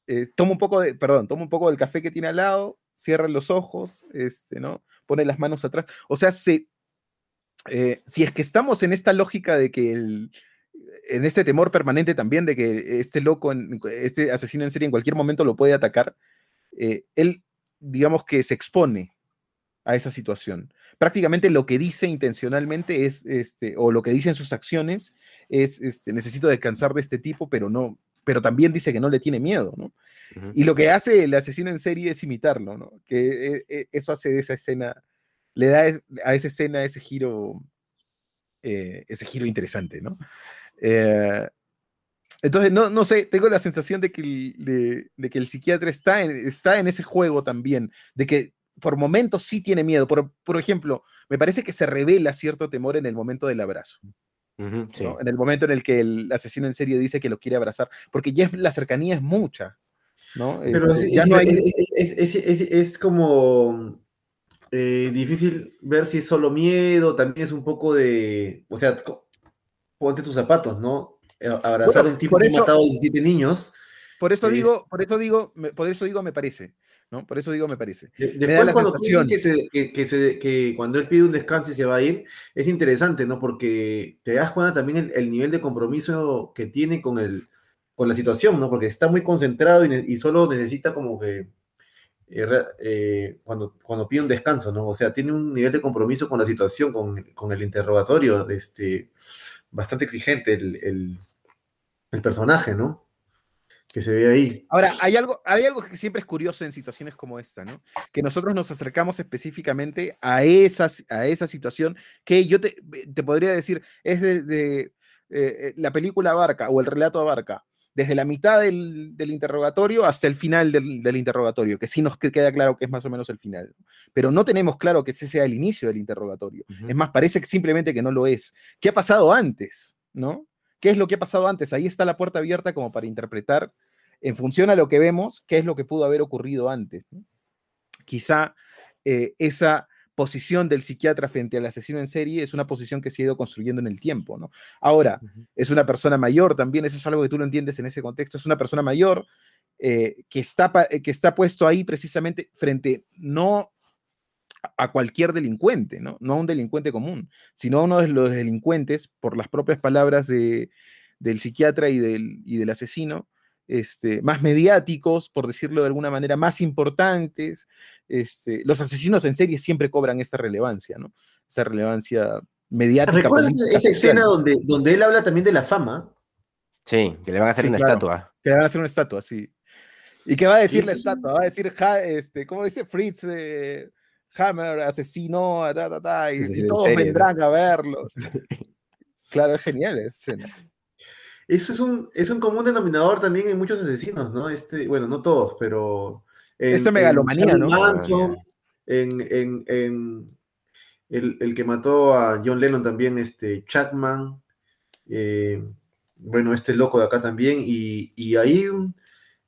eh, toma un poco de, perdón, toma un poco del café que tiene al lado, cierra los ojos, este, ¿no? Pone las manos atrás. O sea, se, eh, si es que estamos en esta lógica de que el, en este temor permanente también de que este loco, este asesino en serie en cualquier momento lo puede atacar, él digamos que se expone a esa situación. Prácticamente lo que dice intencionalmente es, este, o lo que dice en sus acciones es, este, necesito descansar de este tipo, pero no, pero también dice que no le tiene miedo, ¿no? Y lo que hace el asesino en serie es imitarlo, ¿no? Que eh, eh, eso hace de esa escena, le da a esa escena ese giro, eh, ese giro interesante, ¿no? Entonces, no, no sé, tengo la sensación de que el, de, que el psiquiatra está en, está en ese juego también, de que por momentos sí tiene miedo. Por, por ejemplo, me parece que se revela cierto temor en el momento del abrazo. En el momento en el que el asesino en serie dice que lo quiere abrazar, porque ya la cercanía es mucha. ¿no? Pero este, ya no hay... es, como eh, difícil ver si es solo miedo, también es un poco de, o sea, ponte tus zapatos, ¿no? Eh, abrazar a un tipo que ha matado 17 niños. Por eso digo, por eso digo, por eso digo me parece, ¿no? Por eso digo me parece. Después cuando que, cuando él pide un descanso y se va a ir, es interesante, ¿no? Porque te das cuenta también el, nivel de compromiso que tiene con el con la situación, ¿no? Porque está muy concentrado y, solo necesita como que eh, eh, cuando, cuando pide un descanso, ¿no? O sea, tiene un nivel de compromiso con la situación, con, con el interrogatorio, este, bastante exigente el, el personaje, ¿no? Que se ve ahí. Ahora, hay algo, hay algo que siempre es curioso en situaciones como esta, ¿no? Que nosotros nos acercamos específicamente a esa, a esa situación que yo te, te podría decir, es de, eh, eh, la película abarca o el relato abarca desde la mitad del, interrogatorio hasta el final del, interrogatorio, que sí nos queda claro que es más o menos el final. Pero no tenemos claro que ese sea el inicio del interrogatorio. Es más, parece que simplemente que no lo es. ¿Qué ha pasado antes? ¿No? ¿Qué es lo que ha pasado antes? Ahí está la puerta abierta como para interpretar en función a lo que vemos, qué es lo que pudo haber ocurrido antes. Quizá eh, esa posición del psiquiatra frente al asesino en serie es una posición que se ha ido construyendo en el tiempo, ¿no? Ahora, es una persona mayor también, eso es algo que tú lo entiendes en ese contexto, es una persona mayor eh, que, está, que está puesto ahí precisamente frente no a cualquier delincuente, ¿no? No a un delincuente común, sino a uno de los delincuentes, por las propias palabras de, del psiquiatra y del, y del asesino, este, más mediáticos, por decirlo de alguna manera, más importantes. Este, los asesinos en serie siempre cobran esta relevancia, ¿no? Esa relevancia mediática. ¿Recuerdas esa escena donde, donde él habla también de la fama? Sí, que le van a hacer una estatua. Que le van a hacer una estatua, sí. ¿Y qué va a decir la estatua? Va a decir, este, ¿cómo dice Fritz? Eh, Hammer, asesino, y, todos vendrán a verlo. *laughs* claro, es genial esa escena. Eso es un, es un común denominador también en muchos asesinos, ¿no? Este, bueno, no todos, pero. En, Esta megalomanía, ¿no? Manson, en, el, que mató a John Lennon también, este, Chapman. Eh, bueno, este loco de acá también. Y, y ahí,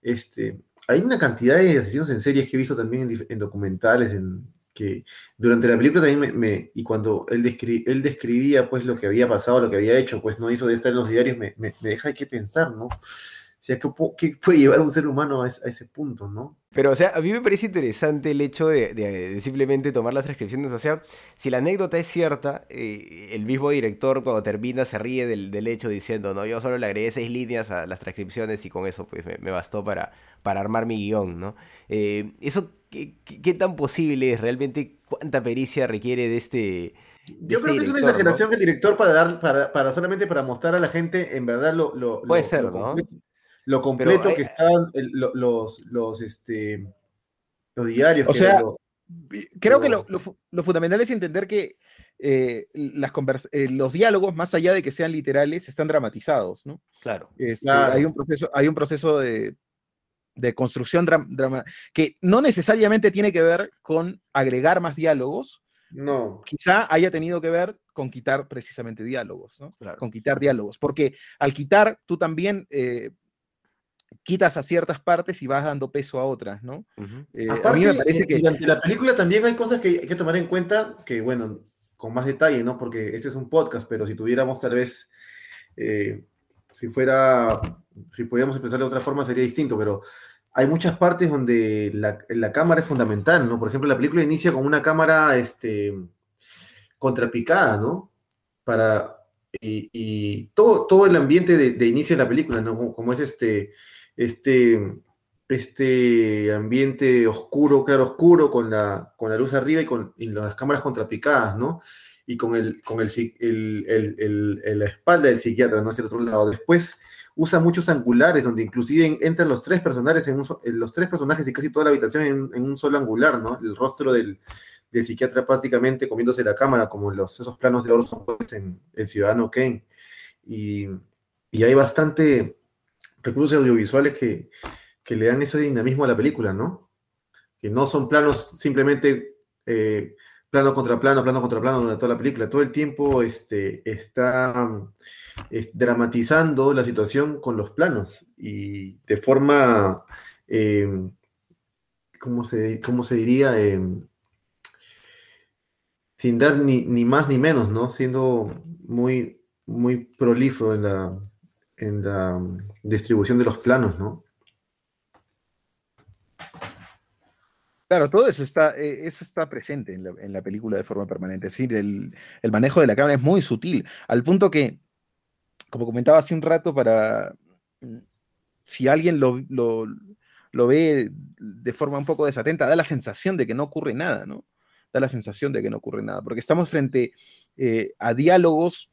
este, hay una cantidad de asesinos en series que he visto también en documentales, en, que durante la película también me, y cuando él, él describía pues lo que había pasado, lo que había hecho, pues no hizo de estar en los diarios, me, me, deja de qué pensar, ¿no? O sea, ¿qué, ¿qué, puede llevar a un ser humano a, ese punto, no? Pero, o sea, a mí me parece interesante el hecho de, simplemente tomar las transcripciones. O sea, si la anécdota es cierta, eh, el mismo director cuando termina se ríe del, del, hecho diciendo, no, yo solo le agregué seis líneas a las transcripciones y con eso pues me, bastó para, para armar mi guion, ¿no? Eh, eso ¿Qué, tan posible es realmente? ¿Cuánta pericia requiere de este... Yo creo que es una exageración del director para dar, para, para, solamente para mostrar a la gente en verdad lo, lo, Puede ser, ¿no? lo completo que estaban los, los, este, los diarios. O sea, creo que lo, fundamental es entender que eh, las eh, los diálogos, más allá de que sean literales, están dramatizados, ¿no? Claro. Este, hay, un proceso, hay un proceso de, de construcción drama, que no necesariamente tiene que ver con agregar más diálogos. No. Quizá haya tenido que ver con quitar precisamente diálogos, ¿no? Con quitar diálogos. Porque al quitar, tú también eh, quitas a ciertas partes y vas dando peso a otras, ¿no? Eh, a mí me parece que. Durante la película también hay cosas que hay que tomar en cuenta, que bueno, con más detalle, ¿no? Porque este es un podcast, pero si tuviéramos tal vez. Eh, si fuera, si pudiéramos empezar de otra forma sería distinto, pero hay muchas partes donde la, cámara es fundamental, ¿no? Por ejemplo, la película inicia con una cámara este, contrapicada, ¿no? Para, y, todo, todo el ambiente de, inicio de la película, ¿no? Como, es este, este, este ambiente oscuro, claro oscuro, con la, con la luz arriba y con las cámaras contrapicadas, ¿no? y con, el, con el, el, la espalda del psiquiatra, ¿no? Hacia el otro lado. Después usa muchos angulares, donde inclusive entran los tres personajes, en los tres personajes y casi toda la habitación en, un solo angular, ¿no? El rostro del, psiquiatra prácticamente comiéndose la cámara, como los, esos planos de Orson Welles en El Ciudadano Kane. Y, y, hay bastante recursos audiovisuales que, que, le dan ese dinamismo a la película, ¿no? Que no son planos simplemente... Eh, plano contra plano, plano contra plano durante toda la película. Todo el tiempo este, está dramatizando la situación con los planos y de forma, eh, ¿cómo, se, se diría? Eh, sin dar ni, más ni menos, ¿no? Siendo muy, muy prolífero en la, en la distribución de los planos, ¿no? Claro, todo eso está, eh, eso está presente en la, película de forma permanente. Es decir, el, manejo de la cámara es muy sutil, al punto que, como comentaba hace un rato, para mm, si alguien lo, ve de forma un poco desatenta, da la sensación de que no ocurre nada, ¿no? Da la sensación de que no ocurre nada, porque estamos frente eh, a diálogos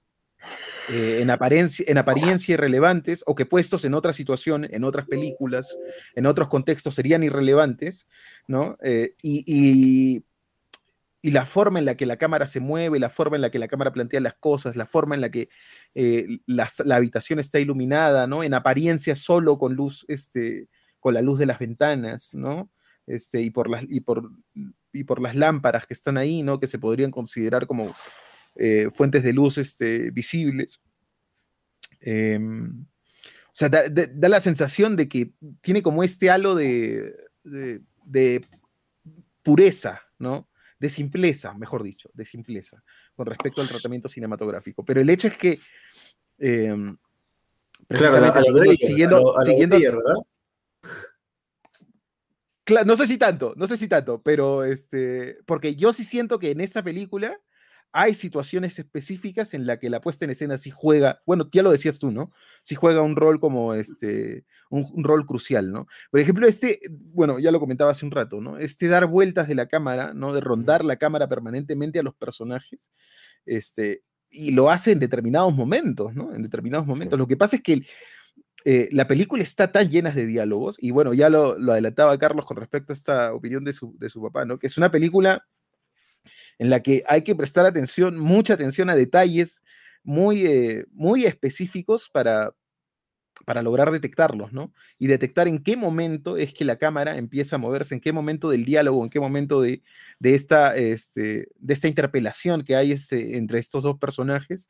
eh, en, apariencia, en apariencia irrelevantes o que puestos en otra situación, en otras películas, en otros contextos serían irrelevantes, ¿no? Eh, y, y, la forma en la que la cámara se mueve, la forma en la que la cámara plantea las cosas, la forma en la que eh, la habitación está iluminada, ¿no? En apariencia solo con luz, este, con la luz de las ventanas, ¿no? Este, y, por las, y, por, y por las lámparas que están ahí, ¿no? Que se podrían considerar como eh, fuentes de luz este, visibles. Em, o sea, da, la sensación de que tiene como este halo de, de, pureza, ¿no? De simpleza, mejor dicho, de simpleza, con respecto al tratamiento cinematográfico. Pero el hecho es que, em, precisamente siguiendo, siguiendo, ¿verdad? no sé si tanto, no sé si tanto, pero este, porque yo sí siento que en esa película hay situaciones específicas en las que la puesta en escena sí juega, bueno, ya lo decías tú, ¿no? Sí juega un rol como este, un, rol crucial, ¿no? Por ejemplo, este, bueno, ya lo comentaba hace un rato, ¿no? Este dar vueltas de la cámara, ¿no? De rondar la cámara permanentemente a los personajes, este, y lo hace en determinados momentos, ¿no? En determinados momentos. Lo que pasa es que eh, la película está tan llena de diálogos, y bueno, ya lo, lo, adelantaba Carlos con respecto a esta opinión de su, de su papá, ¿no? Que es una película en la que hay que prestar atención, mucha atención a detalles muy, eh, muy específicos para, para lograr detectarlos, ¿no? Y detectar en qué momento es que la cámara empieza a moverse, en qué momento del diálogo, en qué momento de, esta, este, de esta interpelación que hay este, entre estos dos personajes,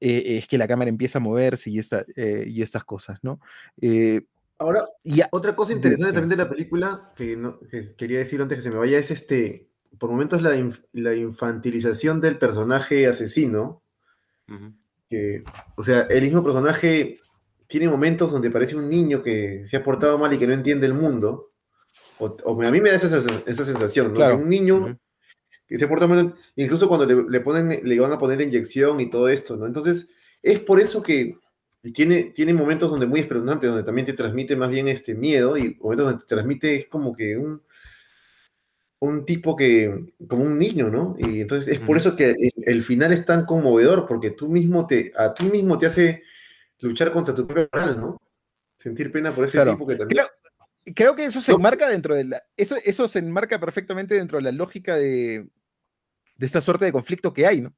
eh, es que la cámara empieza a moverse y, eh, y estas cosas, ¿no? Ahora, y otra cosa interesante también de la película, que, que, quería decir antes que se me vaya, es este, por momentos la, la infantilización del personaje asesino. que, o sea, el mismo personaje tiene momentos donde parece un niño que se ha portado mal y que no entiende el mundo. O, a mí me da esa, esa sensación, ¿no? un niño que se porta mal, incluso cuando le, ponen, le van a poner inyección y todo esto, ¿no? Entonces, es por eso que tiene, tiene momentos donde muy espeluznantes, donde también te transmite más bien este miedo y momentos donde te transmite es como que un, un tipo que, como un niño, ¿no? Y entonces es por eso que el, final es tan conmovedor, porque tú mismo te, a ti mismo te hace luchar contra tu propio moral, ¿no? Sentir pena por ese tipo que también... Creo, que eso se enmarca dentro de la, eso, eso se enmarca perfectamente dentro de la lógica de, de esta suerte de conflicto que hay, ¿no?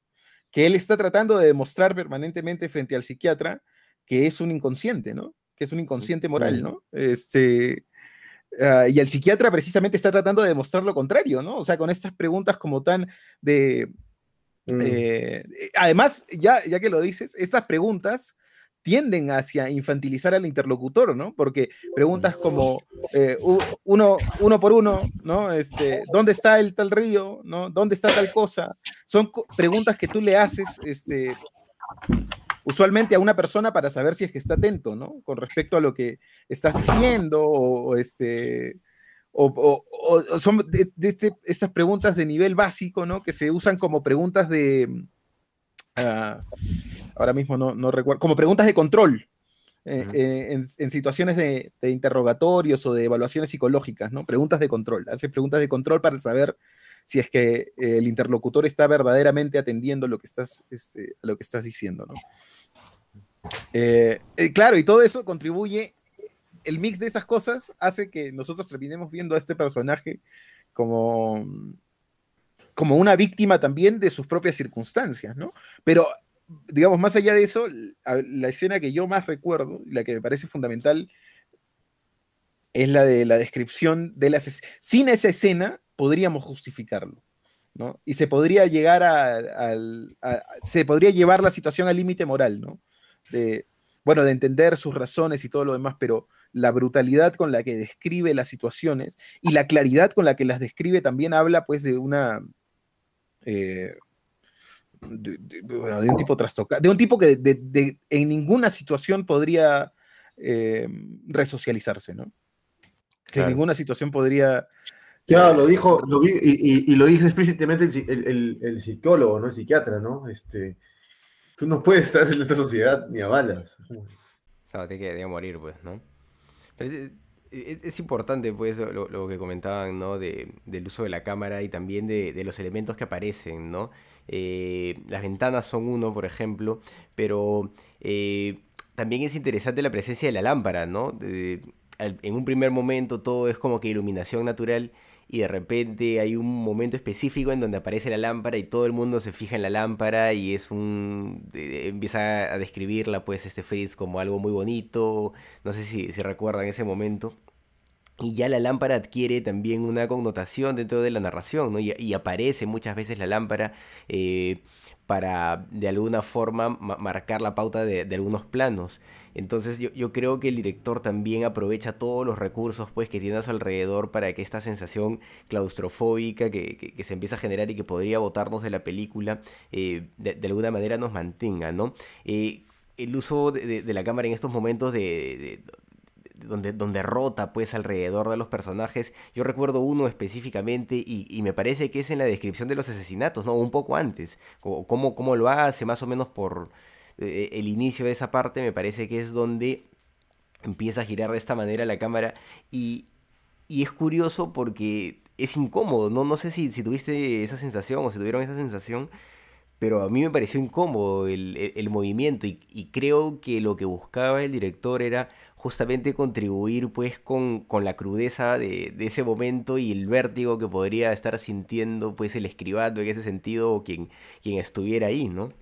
Que él está tratando de demostrar permanentemente frente al psiquiatra que es un inconsciente, ¿no? Que es un inconsciente moral, ¿no? Este, Ah, y el psiquiatra precisamente está tratando de demostrar lo contrario, ¿no? O sea, con estas preguntas como tan de... Mm. Eh, además, ya, ya que lo dices, estas preguntas tienden hacia infantilizar al interlocutor, ¿no? Porque preguntas como eh, uno, uno por uno, ¿no? Este, ¿Dónde está el tal río? ¿no? ¿Dónde está tal cosa? Son preguntas que tú le haces este, usualmente a una persona para saber si es que está atento, ¿no? Con respecto a lo que estás diciendo o, este... O, son de, este, estas preguntas de nivel básico, ¿no? Que se usan como preguntas de... Ah, ahora mismo no, recuerdo, como preguntas de control, eh, eh, en, situaciones de, interrogatorios o de evaluaciones psicológicas, ¿no? Preguntas de control. Haces preguntas de control para saber si es que el interlocutor está verdaderamente atendiendo lo que estás, este, lo que estás diciendo, ¿no? Eh, eh, claro, y todo eso contribuye, el mix de esas cosas hace que nosotros terminemos viendo a este personaje como, como una víctima también de sus propias circunstancias, ¿no? Pero, digamos, más allá de eso, la escena que yo más recuerdo, la que me parece fundamental, es la de la descripción de las... Sin esa escena podríamos justificarlo. ¿no? Y se podría llegar a, se podría llevar la situación al límite moral, ¿no? de, bueno, de entender sus razones y todo lo demás, pero la brutalidad con la que describe las situaciones y la claridad con la que las describe también habla pues de una... Eh, de, un tipo trastocado, de un tipo que en ninguna situación podría eh, resocializarse, ¿no? Que en ninguna situación podría... Claro, lo dijo, lo vi, y, lo dice explícitamente el, el, psicólogo, ¿no? El psiquiatra, ¿no? Este, Tú no puedes estar en esta sociedad ni a balas. Claro, te que morir, pues, ¿no? es, importante, pues, lo, que comentaban, ¿no? De, del uso de la cámara y también de, los elementos que aparecen, ¿no? las ventanas son uno, por ejemplo, pero también es interesante la presencia de la lámpara, ¿no? en un primer momento todo es como que iluminación natural y de repente hay un momento específico en donde aparece la lámpara y todo el mundo se fija en la lámpara y es un empieza a describirla pues este Fritz como algo muy bonito no sé si, si recuerdan ese momento y ya la lámpara adquiere también una connotación dentro de la narración, ¿no? Y, aparece muchas veces la lámpara eh, para de alguna forma marcar la pauta de, algunos planos. Entonces yo, creo que el director también aprovecha todos los recursos pues, que tiene a su alrededor para que esta sensación claustrofóbica que, se empieza a generar y que podría botarnos de la película eh, de, alguna manera nos mantenga, ¿no? Eh, el uso de, la cámara en estos momentos de, donde, donde rota pues alrededor de los personajes. Yo recuerdo uno específicamente y, me parece que es en la descripción de los asesinatos, ¿no? Un poco antes. Cómo, cómo lo hace más o menos por eh, el inicio de esa parte, me parece que es donde empieza a girar de esta manera la cámara y, y es curioso porque es incómodo, no, no sé si, si tuviste esa sensación o si tuvieron esa sensación, pero a mí me pareció incómodo el, movimiento y, creo que lo que buscaba el director era justamente contribuir pues con, con la crudeza de, de, ese momento y el vértigo que podría estar sintiendo pues el escribano en ese sentido o quien, quien estuviera ahí, ¿no?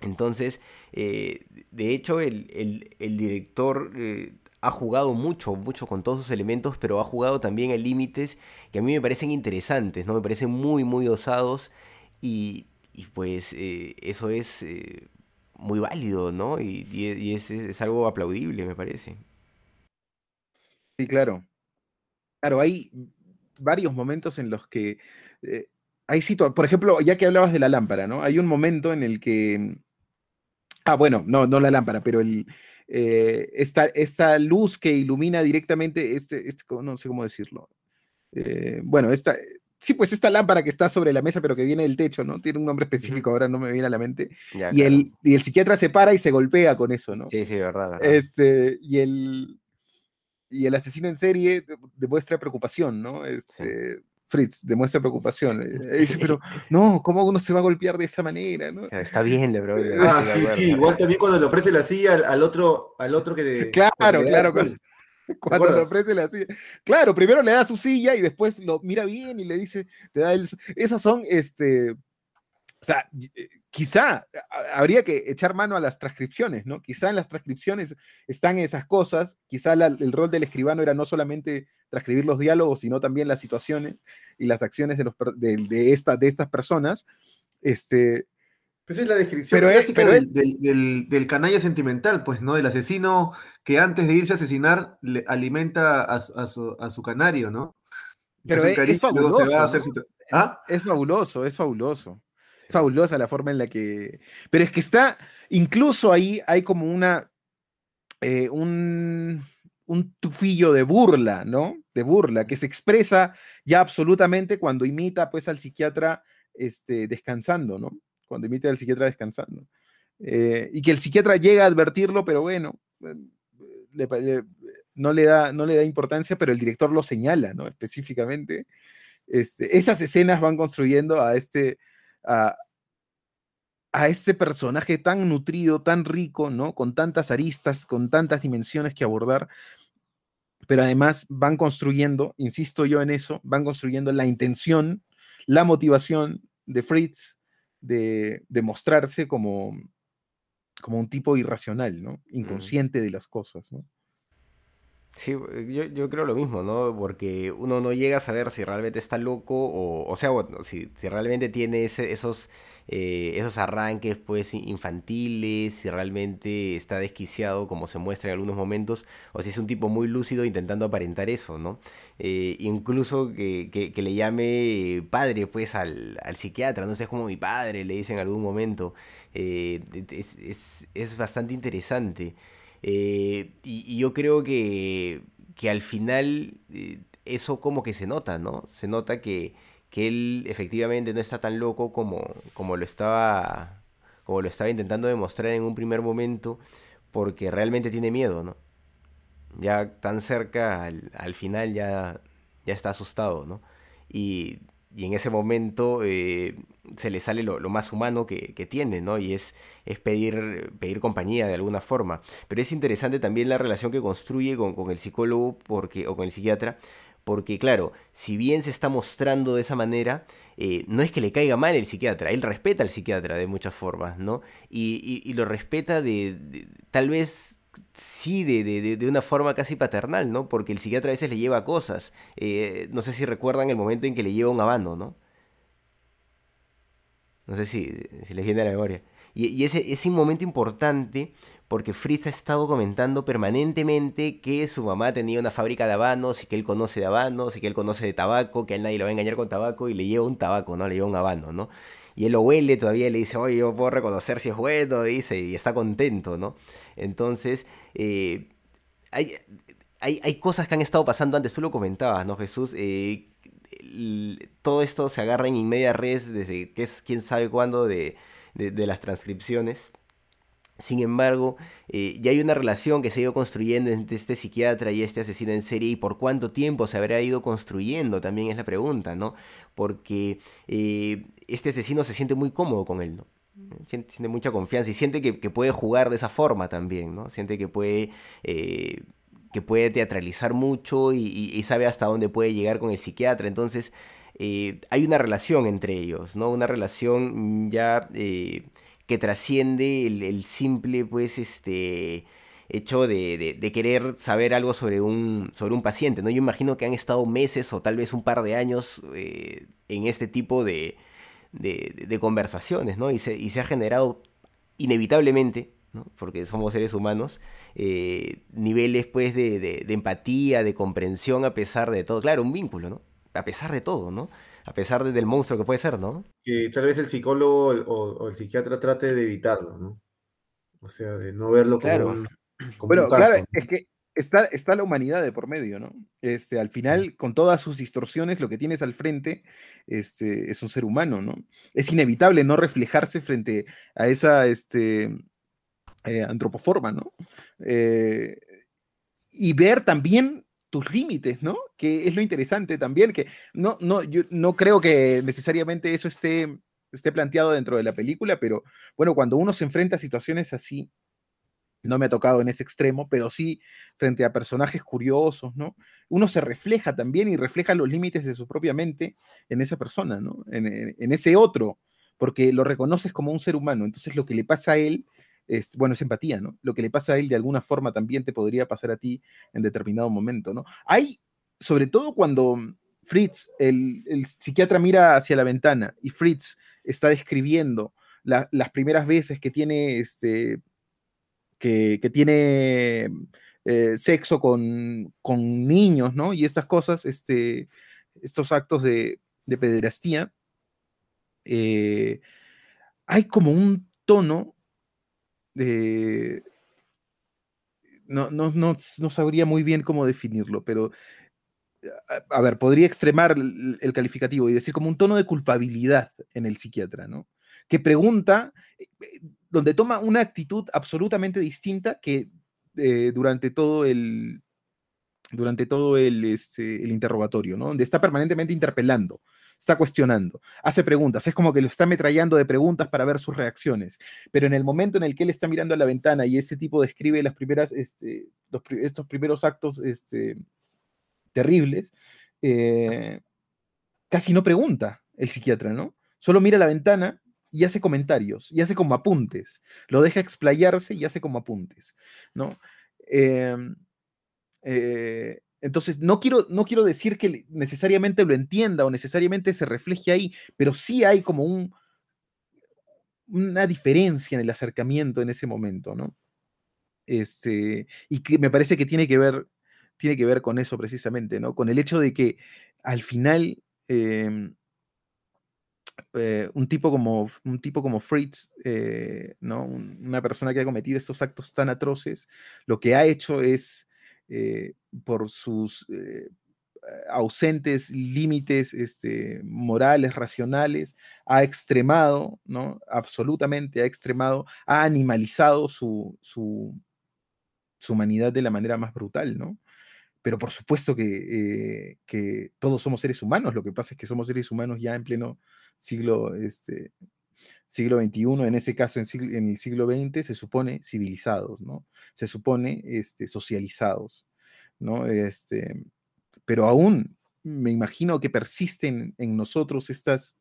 Entonces, eh, de hecho, el, director eh, ha jugado mucho, mucho con todos sus elementos, pero ha jugado también a límites que a mí me parecen interesantes, ¿no? Me parecen muy, muy osados y, pues eh, eso es muy válido, ¿no? Y, es, algo aplaudible, me parece. Sí, claro. Claro, hay varios momentos en los que hay por ejemplo, ya que hablabas de la lámpara, ¿no? Hay un momento en el que Ah, bueno, no, no la lámpara, pero el, eh, esta, luz que ilumina directamente, este, este no sé cómo decirlo. Eh, bueno, esta, sí, pues esta lámpara que está sobre la mesa, pero que viene del techo, ¿no? Tiene un nombre específico, ahora no me viene a la mente. y, el, y el psiquiatra se para y se golpea con eso, ¿no? Sí, sí, verdad. verdad. Este, y, el, y el asesino en serie demuestra preocupación, ¿no? Este, Fritz demuestra preocupación. *laughs* Eh, dice, pero no, ¿cómo uno se va a golpear de esa manera? ¿no? Está bien, bro. Ah, sí, sí, igual también cuando le ofrece la silla al, otro, al otro que... *laughs* Claro, claro, cuando, le ofrece la silla. Claro, primero le da su silla y después lo mira bien y le dice, te da el... Esas son, este, o sea, eh, quizá habría que echar mano a las transcripciones, ¿no? Quizá en las transcripciones están esas cosas, quizá el rol del escribano era no solamente transcribir los diálogos, sino también las situaciones y las acciones de, los, de, de, esta, de estas personas. Este, esa es la descripción pero es, pero del, del, del, canalla sentimental, pues, ¿no? El asesino que antes de irse a asesinar le alimenta a, a, su, a su, canario, ¿no? Pero es, fabuloso. ¿Ah? es fabuloso, es fabuloso fabulosa la forma en la que... Pero es que está, incluso ahí hay como una... Eh, un, un tufillo de burla, ¿no? De burla, que se expresa ya absolutamente cuando imita pues al psiquiatra este, descansando, ¿no? Cuando imita al psiquiatra descansando. Eh, y que el psiquiatra llega a advertirlo, pero bueno, no, le da, no le da importancia, pero el director lo señala, ¿no? Específicamente. Este, esas escenas van construyendo a este, a, este personaje tan nutrido, tan rico, ¿no? Con tantas aristas, con tantas dimensiones que abordar, pero además van construyendo, insisto yo en eso, van construyendo la intención, la motivación de Fritz de, de mostrarse como, como un tipo irracional, ¿no? Inconsciente de las cosas, ¿no? Sí, eh, yo, creo lo mismo, ¿no? Porque uno no llega a saber si realmente está loco o, o sea, si, si realmente tiene esos, eh, esos arranques pues infantiles, si realmente está desquiciado como se muestra en algunos momentos, o si es un tipo muy lúcido intentando aparentar eso, ¿no? Eh, incluso que, le llame padre pues al, psiquiatra, no sé, es como mi padre, le dice en algún momento, es, es, es bastante interesante. Eh, y, yo creo que, que al final eh, eso como que se nota, ¿no? Se nota que, que él efectivamente no está tan loco como, como lo estaba como lo estaba intentando demostrar en un primer momento, porque realmente tiene miedo, ¿no? Ya tan cerca al, al final ya, ya está asustado, ¿no? Y, en ese momento eh, se le sale lo, más humano que, tiene, ¿no? Y es, es pedir, pedir compañía de alguna forma. Pero es interesante también la relación que construye con, con el psicólogo porque, o con el psiquiatra, porque claro, si bien se está mostrando de esa manera, eh, no es que le caiga mal el psiquiatra, él respeta al psiquiatra de muchas formas, ¿no? Y, lo respeta de, tal vez sí, de, de, una forma casi paternal, ¿no? Porque el psiquiatra a veces le lleva cosas. Eh, no sé si recuerdan el momento en que le lleva un habano, ¿no? No sé si, les viene a la memoria. Y, y ese es un momento importante porque Fritz ha estado comentando permanentemente que su mamá tenía una fábrica de habanos y que él conoce de habanos y que él conoce de tabaco, que a nadie lo va a engañar con tabaco y le lleva un tabaco, ¿no? Le lleva un habano, ¿no? Y él lo huele todavía y le dice, oye, yo puedo reconocer si es bueno, dice, y está contento, ¿no? Entonces, eh, hay, hay, cosas que han estado pasando antes, tú lo comentabas, ¿no, Jesús? Eh, todo esto se agarra en inmedia res desde que es quién sabe cuándo de, de las transcripciones sin embargo, eh, ya hay una relación que se ha ido construyendo entre este psiquiatra y este asesino en serie y por cuánto tiempo se habrá ido construyendo también es la pregunta, ¿no? Porque este asesino se siente muy cómodo con él, ¿no? Siente, mucha confianza y siente que, puede jugar de esa forma también, ¿no? Siente que puede, eh, que puede teatralizar mucho y, sabe hasta dónde puede llegar con el psiquiatra. Entonces, hay una relación entre ellos, ¿no? Una relación ya que trasciende el, simple, pues, este hecho de, querer saber algo sobre un, sobre un paciente, ¿no? Yo imagino que han estado meses o tal vez un par de años eh, en este tipo de, de, conversaciones, ¿no? Y se, y se ha generado inevitablemente, ¿no? porque somos seres humanos, eh, niveles pues de, empatía, de comprensión a pesar de todo. Claro, un vínculo, ¿no? A pesar de todo, ¿no? a pesar del monstruo que puede ser, ¿no? Que tal vez el psicólogo o, el psiquiatra trate de evitarlo, ¿no? O sea, de no verlo como, un, Bueno, claro, es que está, está la humanidad de por medio, ¿no? Este, al final, con todas sus distorsiones, lo que tienes al frente este, es un ser humano, ¿no? Es inevitable no reflejarse frente a esa este, eh, antropoforma, ¿no? Eh, y ver también tus límites, ¿no? Que es lo interesante también, que no, no, yo no creo que necesariamente eso esté, esté planteado dentro de la película, pero bueno, cuando uno se enfrenta a situaciones así, no me ha tocado en ese extremo, pero sí frente a personajes curiosos, ¿no? Uno se refleja también y refleja los límites de su propia mente en esa persona, ¿no? En, ese otro, porque lo reconoces como un ser humano. Entonces lo que le pasa a él es, bueno, es empatía, ¿no? Lo que le pasa a él de alguna forma también te podría pasar a ti en determinado momento, ¿no? Hay, sobre todo cuando Fritz, el, psiquiatra mira hacia la ventana y Fritz está describiendo las primeras veces que tiene, este, que, tiene eh, sexo con, niños, ¿no? Y estas cosas, este, estos actos de, de pederastía, eh, hay como un tono no, no, no, no, sabría muy bien cómo definirlo, pero a, ver, podría extremar el, calificativo y decir como un tono de culpabilidad en el psiquiatra, ¿no? Que pregunta, eh, donde toma una actitud absolutamente distinta que eh, durante todo el durante todo el, este, el interrogatorio, ¿no? Donde está permanentemente interpelando está cuestionando, hace preguntas, es como que lo está metrallando de preguntas para ver sus reacciones, pero en el momento en el que él está mirando a la ventana y ese tipo describe las primeras, este, estos primeros actos este, terribles, eh, casi no pregunta el psiquiatra, ¿no? Solo mira la ventana y hace comentarios, y hace como apuntes, lo deja explayarse y hace como apuntes, ¿no? Em, eh, entonces, no quiero, no quiero decir que necesariamente lo entienda o necesariamente se refleje ahí, pero sí hay como un, una diferencia en el acercamiento en ese momento, ¿no? Este, y que me parece que tiene que ver, tiene que ver con eso precisamente, ¿no? Con el hecho de que al final em, eh, un, tipo como, un tipo como Fritz, eh, ¿no? una persona que ha cometido estos actos tan atroces, lo que ha hecho es eh, por sus ausentes límites este, morales, racionales, ha extremado, ¿no? Absolutamente ha extremado, ha animalizado su, su, humanidad de la manera más brutal, ¿no? pero por supuesto que, que, todos somos seres humanos, lo que pasa es que somos seres humanos ya en pleno siglo, este, siglo XXI, en ese caso en, en, el siglo XX, se supone civilizados, ¿no? Se supone este, socializados, ¿no? Este, pero aún me imagino que persisten en nosotros estas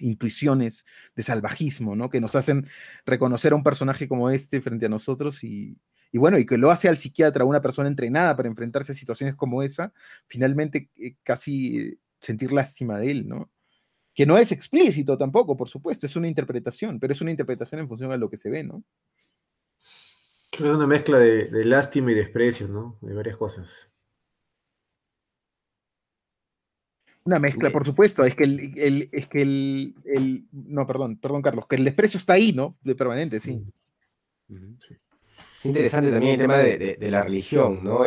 intuiciones de salvajismo, ¿no? Que nos hacen reconocer a un personaje como este frente a nosotros y, y bueno, y que lo hace al psiquiatra, una persona entrenada para enfrentarse a situaciones como esa, finalmente eh, casi sentir lástima de él, ¿no? Que no es explícito tampoco, por supuesto, es una interpretación, pero es una interpretación en función de lo que se ve, ¿no? Creo que es una mezcla de, lástima y desprecio, ¿no? De varias cosas. Una mezcla, por supuesto, es que el, es que el, no, perdón, perdón, Carlos, que el desprecio está ahí, ¿no? De permanente, sí. sí. Es interesante también el tema de, la religión, ¿no?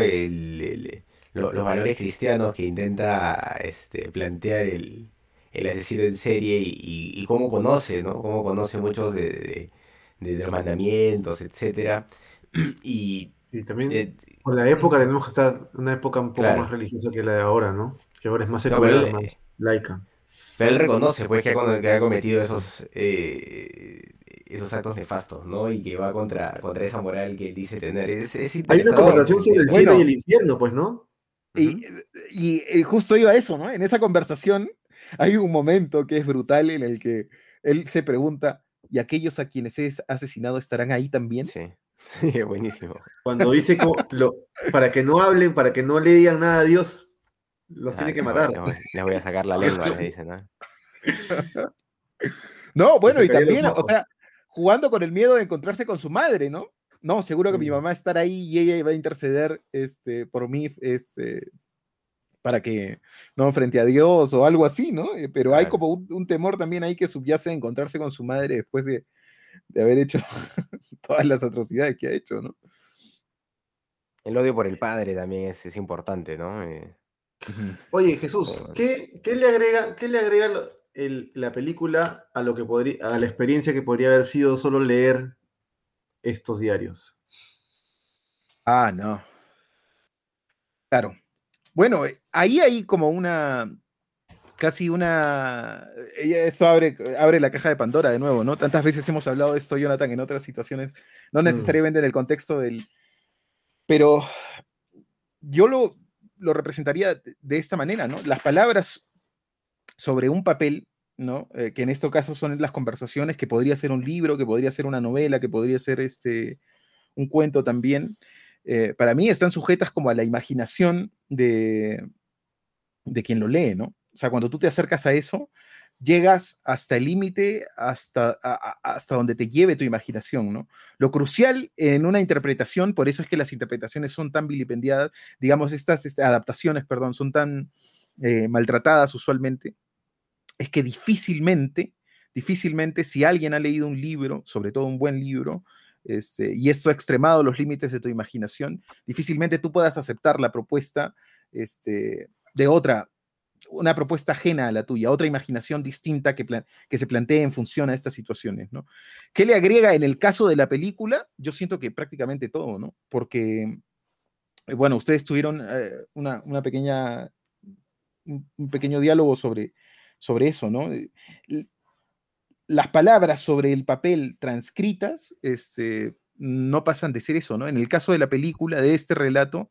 los valores cristianos que intenta este, plantear el, asesino en serie y, cómo conoce, ¿no? Cómo conoce muchos de, los mandamientos, etcétera. *clears throat* Y, también eh, por la época tenemos que estar una época un poco más religiosa que la de ahora, ¿no? Que ahora es más secular, más laica. Pero él reconoce, pues, que ha, cometido esos... Eh, esos actos nefastos, ¿no? Y que va contra, contra esa moral que dice tener. Es, Hay una conversación sobre el cielo y el infierno, pues, ¿no? Y, y, justo iba a eso, ¿no? En esa conversación hay un momento que es brutal en el que él se pregunta, ¿y aquellos a quienes es asesinado estarán ahí también? Sí, *laughs* sí buenísimo. Cuando dice, *laughs* lo, para que no hablen, para que no le digan nada a Dios, los tiene que matar. Les voy, a sacar la lengua, le dice, ¿no? *laughs* No, bueno, y también, o sea, jugando con el miedo de encontrarse con su madre, ¿no? No, seguro que mi mamá estará ahí y ella va a interceder este, por mí este, para que, no, frente a Dios o algo así, ¿no? Eh, pero hay como un, temor también ahí que subyace de encontrarse con su madre después de, haber hecho *laughs* todas las atrocidades que ha hecho, ¿no? El odio por el padre también es, importante, ¿no? Eh, Oye, Jesús, ¿qué, le agrega, qué le agrega la película a lo que podría, a la experiencia que podría haber sido solo leer estos diarios. Ah, no. Claro. Bueno, eh, ahí hay como una, casi una, eso abre, abre la caja de Pandora de nuevo, ¿no? Tantas veces hemos hablado de esto, Jonathan, en otras situaciones, no mm. necesariamente en el contexto del, pero yo lo, lo representaría de esta manera, ¿no? Las palabras sobre un papel, ¿no? Eh, que en este caso son las conversaciones, que podría ser un libro, que podría ser una novela, que podría ser este, un cuento también, eh, para mí están sujetas como a la imaginación de, de quien lo lee, ¿no? O sea, cuando tú te acercas a eso, llegas hasta el límite, hasta, hasta donde te lleve tu imaginación, ¿no? Lo crucial en una interpretación, por eso es que las interpretaciones son tan vilipendiadas, digamos, estas, estas adaptaciones, perdón, son tan eh, maltratadas usualmente, es que difícilmente, difícilmente si alguien ha leído un libro, sobre todo un buen libro, este, y esto ha extremado los límites de tu imaginación, difícilmente tú puedas aceptar la propuesta este, de otra, una propuesta ajena a la tuya, otra imaginación distinta que, se plantee en función a estas situaciones, ¿no? ¿Qué le agrega en el caso de la película? Yo siento que prácticamente todo, ¿no? Porque, eh, bueno, ustedes tuvieron eh, una, una, pequeña, un pequeño diálogo sobre sobre eso, ¿no? Las palabras sobre el papel transcritas este, no pasan de ser eso, ¿no? En el caso de la película, de este relato,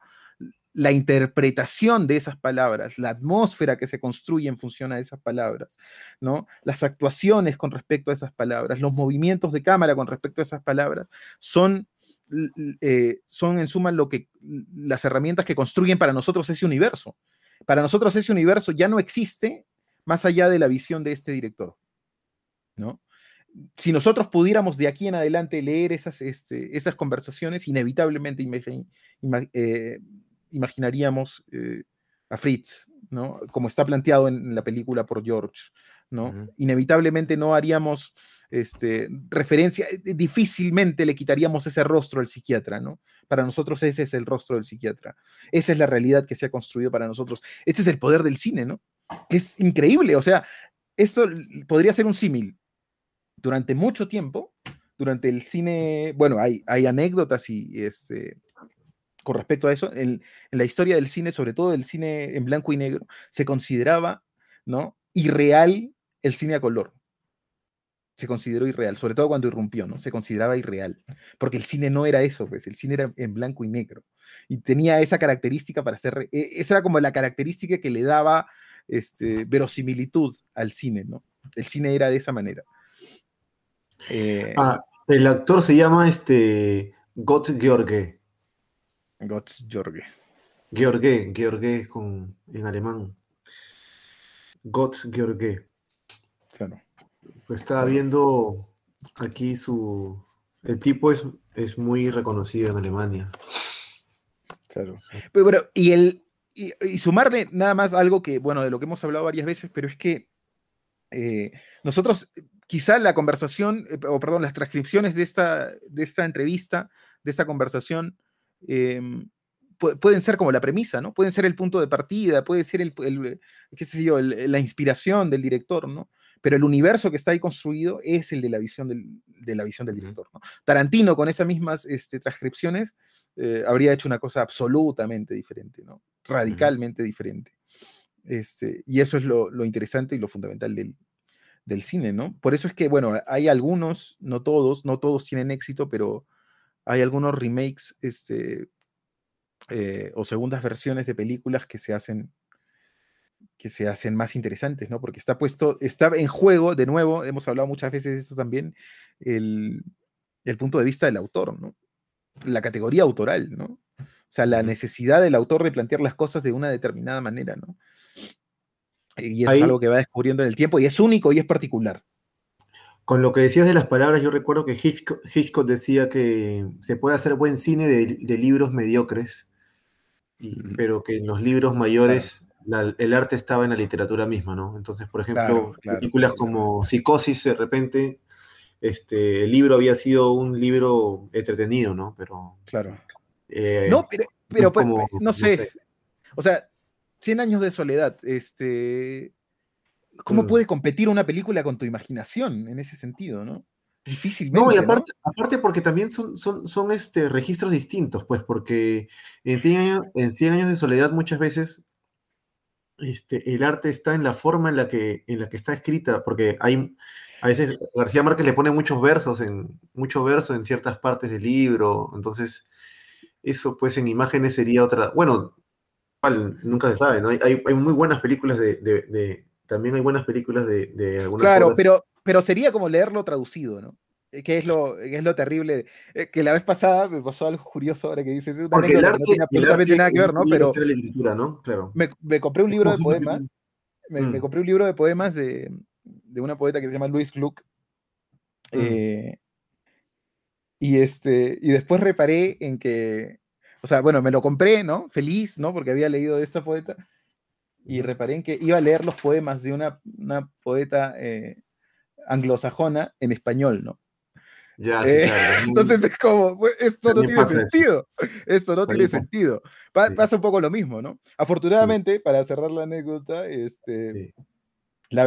la interpretación de esas palabras, la atmósfera que se construye en función a esas palabras, ¿no? Las actuaciones con respecto a esas palabras, los movimientos de cámara con respecto a esas palabras, son, eh, son en suma lo que, las herramientas que construyen para nosotros ese universo. Para nosotros ese universo ya no existe más allá de la visión de este director. ¿No? Si nosotros pudiéramos de aquí en adelante leer esas, este, esas conversaciones, inevitablemente eh, imaginaríamos eh, a Fritz, ¿no? como está planteado en, la película por George. ¿no? Inevitablemente no haríamos este, referencia, eh, difícilmente le quitaríamos ese rostro al psiquiatra, ¿no? Para nosotros ese es el rostro del psiquiatra. Esa es la realidad que se ha construido para nosotros. Este es el poder del cine, ¿no? es increíble. O sea, esto podría ser un símil. Durante mucho tiempo, durante el cine, bueno, hay, hay anécdotas y, este, con respecto a eso, en, la historia del cine, sobre todo del cine en blanco y negro, se consideraba ¿no? irreal el cine a color. Se consideró irreal, sobre todo cuando irrumpió, ¿no? Se consideraba irreal, porque el cine no era eso, pues, el cine era en blanco y negro. Y tenía esa característica para ser, e, esa era como la característica que le daba este, verosimilitud al cine, ¿no? El cine era de esa manera. Eh, ah, el actor se llama este, Gott George. Gott George. George, George con, en alemán. Gott George. Claro. Estaba viendo aquí su. El tipo es, es muy reconocido en Alemania. Claro. Pero, y el. Y, sumarle nada más algo que, bueno, de lo que hemos hablado varias veces, pero es que eh, nosotros, quizá la conversación, eh, o perdón, las transcripciones de esta, de esta entrevista, de esta conversación, Em, pueden ser como la premisa, ¿no? Pueden ser el punto de partida, puede ser el, qué sé yo, la inspiración del director, ¿no? Pero el universo que está ahí construido es el de la visión del, de la visión del director, ¿no? Tarantino con esas mismas este, transcripciones eh, habría hecho una cosa absolutamente diferente, ¿no? Radicalmente diferente. Este, y eso es lo, lo, interesante y lo fundamental del, del cine, ¿no? Por eso es que, bueno, hay algunos, no todos, no todos tienen éxito, pero hay algunos remakes este, eh, o segundas versiones de películas que se hacen que se hacen más interesantes, ¿no? Porque está puesto, está en juego, de nuevo, hemos hablado muchas veces de esto también, el, punto de vista del autor, ¿no? La categoría autoral, ¿no? O sea, la necesidad del autor de plantear las cosas de una determinada manera, ¿no? Y es algo que va descubriendo en el tiempo y es único y es particular. Con lo que decías de las palabras, yo recuerdo que Hitchcock, decía que se puede hacer buen cine de, libros mediocres, pero que en los libros mayores el arte estaba en la literatura misma, ¿no? Entonces, por ejemplo, películas como Psicosis, de repente, este, el libro había sido un libro entretenido, ¿no? Pero. Claro. Eh, no, pero, pues, no, sé. O sea, 100 años de soledad, este ¿Cómo mm. puede competir una película con tu imaginación en ese sentido, no? Difícilmente. No, y aparte, aparte porque también son, son, son este, registros distintos, pues, porque en 100 años, en 100 años de soledad muchas veces este, el arte está en la forma en la que, en la que está escrita, porque hay, a veces García Márquez le pone muchos versos en, mucho verso en ciertas partes del libro, entonces eso pues en imágenes sería otra, bueno, nunca se sabe, ¿no? Hay, hay, muy buenas películas de, también hay buenas películas de, de algunas Claro, pero, pero sería como leerlo traducido, ¿no? Eh, que es lo, es lo terrible. Eh, que la vez pasada me pasó algo curioso ahora que dices. Porque el arte, no tiene absolutamente nada que ver, ¿no? Pero. ¿no? Claro. Me, me, compré un libro de poemas. Me, me, mm. compré un libro de poemas de, de, una poeta que se llama Louise Gluck. Mm. Eh, y, este, y después reparé en que. O sea, bueno, me lo compré, ¿no? Feliz, ¿no? Porque había leído de esta poeta y reparé en que iba a leer los poemas de una, una poeta eh, anglosajona en español, ¿no? Ya, eh, *laughs* entonces es como, esto no tiene sentido, esto no tiene sentido. Pasa un poco lo mismo, ¿no? Afortunadamente, para cerrar la anécdota, este,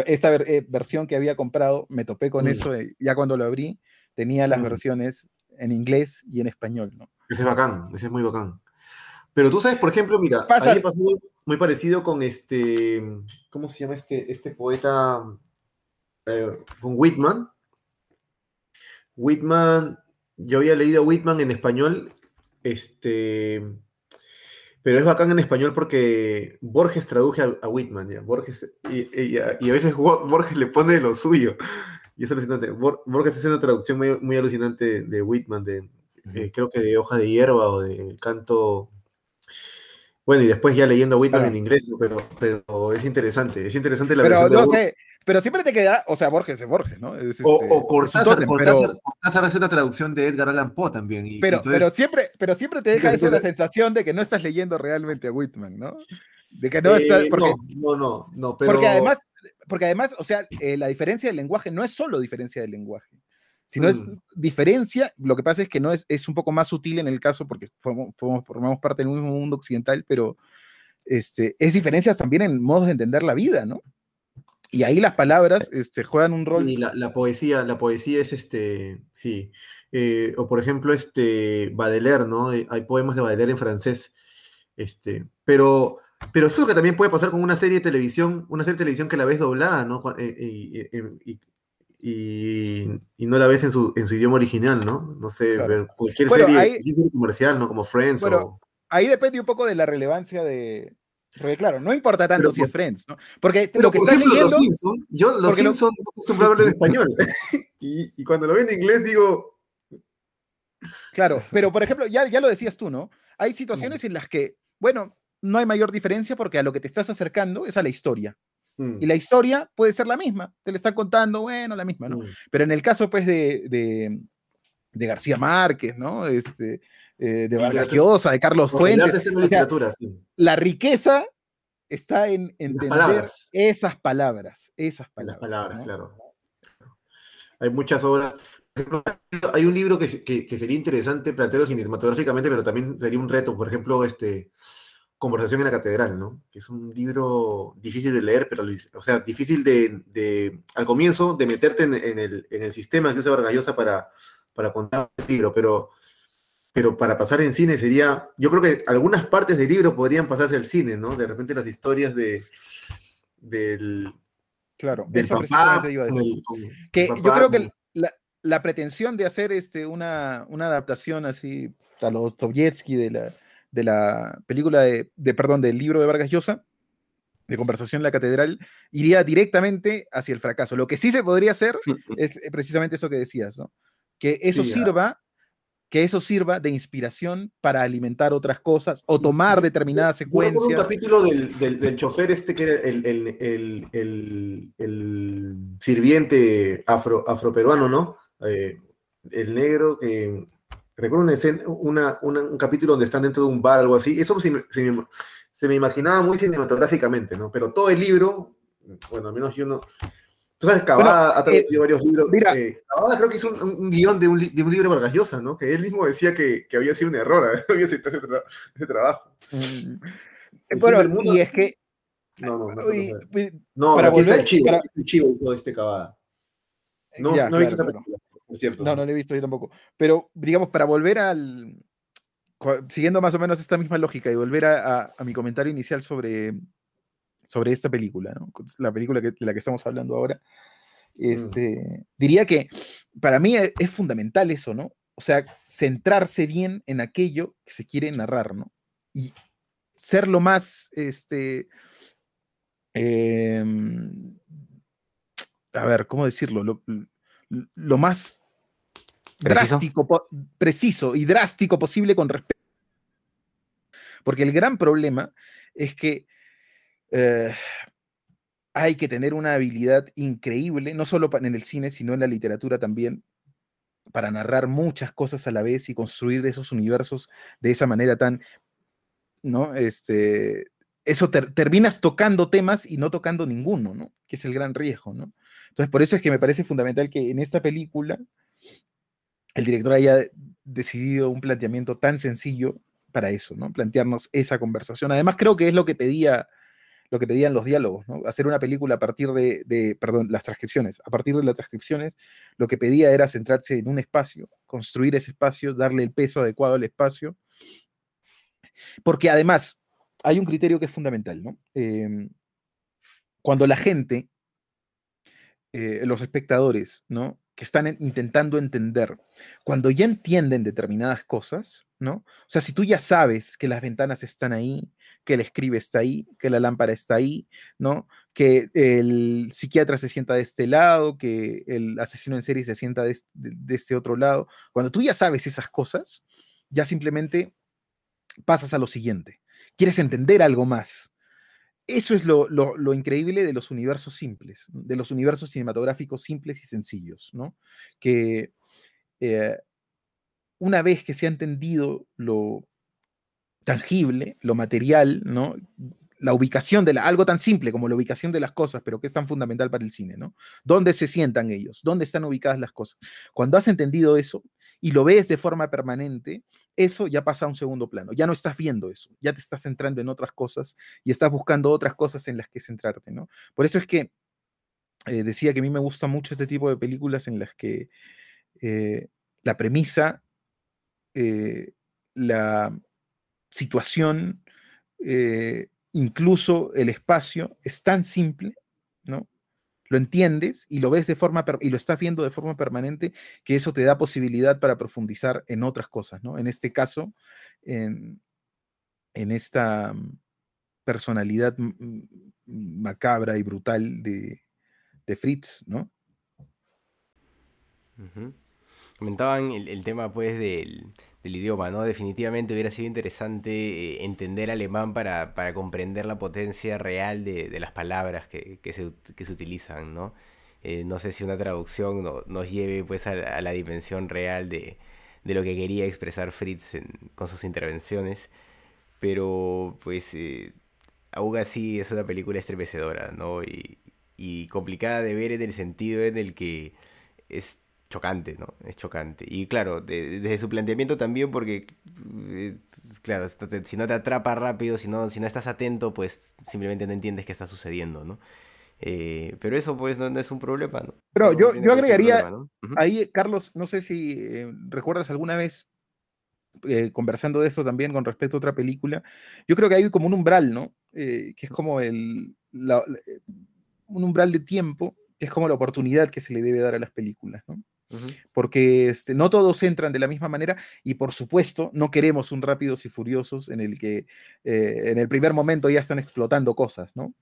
esta eh, versión que había comprado, me topé con eso, ya cuando lo abrí, tenía las versiones en inglés y en español, ¿no? Ese es bacán, ese es muy bacán. Pero tú sabes, por ejemplo, mira, Pasa, pasó muy parecido con este, ¿cómo se llama este, este poeta? Eh, con Whitman. Whitman, yo había leído Whitman en español, este, pero es bacán en español porque Borges traduje a, Whitman, ¿ya? Borges, y, a, veces Borges le pone lo suyo. Y es alucinante. Borges hace una traducción muy, alucinante de Whitman, de, eh, creo que de Hoja de Hierba o de Canto bueno, y después ya leyendo Whitman en inglés, pero, pero es interesante, es interesante la pero, no sé, pero siempre te queda, o sea, Borges es Borges, ¿no? o, este, o Cortázar, Cortázar, hace una traducción de Edgar Allan Poe también. Y, pero, pero, siempre, pero siempre te deja *laughs* esa la sensación de que no estás leyendo realmente a Whitman, ¿no? De que no estás. Eh, porque, no, no, no, pero... Porque además, porque además, o sea, eh, la diferencia del lenguaje no es solo diferencia del lenguaje. Si no es mm. diferencia, lo que pasa es que no es, es un poco más sutil en el caso porque formamos, parte del mismo mundo occidental, pero este, es diferencias también en modos de entender la vida, ¿no? Y ahí las palabras este, juegan un rol. Y la, la poesía, la poesía es este, sí. Eh, o por ejemplo, este, Baudelaire, ¿no? Eh, Hay poemas de Baudelaire en francés. Este, pero, pero esto que también puede pasar con una serie de televisión, una serie de televisión que la ves doblada, ¿no? Cu- eh, Y, y- y- y- y no la ves en su, en su idioma original, ¿no? No sé, Claro. cualquier Bueno, serie, ahí- cualquier serie comercial, ¿no? Como Friends Bueno, o... Ahí depende un poco de la relevancia de. Porque, claro, no importa tanto Pero, si es pues, Friends, ¿no? Porque Pero, lo que por estás ejemplo, leyendo. Los Simpson, yo Los porque lo- Simpson no acostumbrado a hablar en español. *laughs* y, y cuando lo veo en inglés digo, Claro, pero por ejemplo, ya, ya lo decías tú, ¿no? Hay situaciones en las que, bueno, no hay mayor diferencia porque a lo que te estás acercando es a la historia. Mm, Y la historia puede ser la misma. Te la están contando, bueno, la misma, ¿no? mm, Pero en el caso, pues, de, de, de García Márquez, ¿no? Este, eh, de Vargas Llosa, de Carlos Fuentes. o la sea, sí. la riqueza está en entender palabras. esas palabras, esas En las palabras. palabras, ¿no? claro. Hay muchas obras. Hay un libro que, que- que sería interesante plantearlo cinematográficamente, pero también sería un reto. Por ejemplo, este Conversación en la Catedral, ¿no? Que es un libro difícil de leer, pero, o sea, difícil de, de- al comienzo, de meterte en, en el, en el sistema que usa Vargas Llosa para, para contar el libro, pero, pero para pasar en cine sería, yo creo que algunas partes del libro podrían pasarse al cine, ¿no? De repente las historias de, del, Claro, del eso papá, precisamente iba a con decir. el- con Que yo creo que la, la pretensión de hacer este, una, una adaptación así a lo Dostoyevsky de la, de la película de, de, perdón, del libro de Vargas Llosa, de Conversación en la Catedral, iría directamente hacia el fracaso. Lo que sí se podría hacer *laughs* es eh, precisamente eso que decías, ¿no? Que eso Sí, sirva, que eso sirva de inspiración para alimentar otras cosas o tomar determinadas Yo recuerdo un secuencias. capítulo del, del, del chofer este que era el, el, el, el, el sirviente afro, afroperuano, ¿no? Eh, el negro que... Recuerdo una escena, una, una- un capítulo donde están dentro de un bar, algo así. Eso se, me- se me, se me imaginaba muy cinematográficamente, ¿no? Pero todo el libro, bueno, al menos yo no... Tú sabes, Cavada ha traducido varios libros. mira. eh, Cavada creo que hizo un, guion de un, de un libro de Vargas Llosa, ¿no? Que él mismo decía que, que había sido un error *laughs* había aceptado ese, tra- ese trabajo. Mm. El Bueno, del mundo- y es que No, no, no. y- no, para volver- chivo, para- la fiesta del chivo hizo este Cavada. No, Ya, no he visto esa película, cierto. No, no lo he visto yo tampoco. Pero, digamos, para volver al. Siguiendo más o menos esta misma lógica y volver a, a- a mi comentario inicial sobre, sobre esta película, ¿no? La película que- de la que estamos hablando ahora. Este, Diría que para mí e- es, fundamental eso, ¿no? O sea, centrarse bien en aquello que se quiere narrar, ¿no? Y ser lo más, este, em, a ver, ¿cómo decirlo? Lo, lo más Drástico, preciso y drástico posible con respecto. Porque el gran problema es que eh, hay que tener una habilidad increíble, no solo en el cine, sino en la literatura también, para narrar muchas cosas a la vez y construir esos universos de esa manera tan, ¿no? Este, eso ter- terminas tocando temas y no tocando ninguno, ¿no? Que es el gran riesgo, ¿no? Entonces, por eso es que me parece fundamental que en esta película el director haya decidido un planteamiento tan sencillo para eso, ¿no? Plantearnos esa conversación. Además, creo que es lo que pedía, lo que pedían los diálogos, ¿no? Hacer una película a partir de, de, perdón, las transcripciones. A partir de las transcripciones, lo que pedía era centrarse en un espacio, construir ese espacio, darle el peso adecuado al espacio. Porque además, hay un criterio que es fundamental, ¿no? Eh, cuando la gente, eh, los espectadores, ¿no? Que están en- intentando entender, cuando ya entienden determinadas cosas, ¿no? O sea, si tú ya sabes que las ventanas están ahí, que el escribe está ahí, que la lámpara está ahí, ¿no? Que el psiquiatra se sienta de este lado, que el asesino en serie se sienta de este, de este otro lado. Cuando tú ya sabes esas cosas, ya simplemente pasas a lo siguiente. Quieres entender algo más. Eso es lo, lo- lo increíble de los universos simples, de los universos cinematográficos simples y sencillos, ¿no? Que eh, una vez que se ha entendido lo tangible, lo material, ¿no? La ubicación de la, algo tan simple como la ubicación de las cosas, pero que es tan fundamental para el cine, ¿no? ¿Dónde se sientan ellos? ¿Dónde están ubicadas las cosas? Cuando has entendido eso y lo ves de forma permanente, eso ya pasa a un segundo plano. Ya no estás viendo eso, ya te estás centrando en otras cosas y estás buscando otras cosas en las que centrarte, ¿no? Por eso es que eh, decía que a mí me gusta mucho este tipo de películas en las que eh, la premisa, eh, la situación, incluso el espacio es tan simple, ¿no? Lo entiendes y lo ves de forma y lo estás viendo de forma permanente que eso te da posibilidad para profundizar en otras cosas, ¿no? En este caso, en, en esta mm, personalidad macabra y brutal de, de Fritz, ¿no? Comentaban el, tema pues del, idioma, ¿no? Definitivamente hubiera sido interesante eh, entender alemán para, comprender la potencia real de, las palabras que, se, utilizan, ¿no? Eh, no sé si una traducción nos lleve pues a, la dimensión real de, lo que quería expresar Fritz con sus intervenciones, pero pues eh, aún así es una película estremecedora, ¿no? Y, y complicada de ver en el sentido en el que es chocante, ¿no? Es chocante. Y claro, desde su planteamiento también porque, eh, claro, si no te atrapa rápido, si no, si no estás atento, pues simplemente no entiendes qué está sucediendo, ¿no? Eh, pero eso pues no, es un problema, ¿no? Pero yo, yo agregaría, ahí, Carlos, no sé si eh, recuerdas alguna vez conversando de eso también con respecto a otra película, yo creo que hay como un umbral, ¿no? que es como el, un umbral de tiempo que es como la oportunidad que se le debe dar a las películas, ¿no? Porque este, no todos entran de la misma manera y por supuesto no queremos un rápidos y furiosos en el que eh, en el primer momento ya están explotando cosas, ¿no?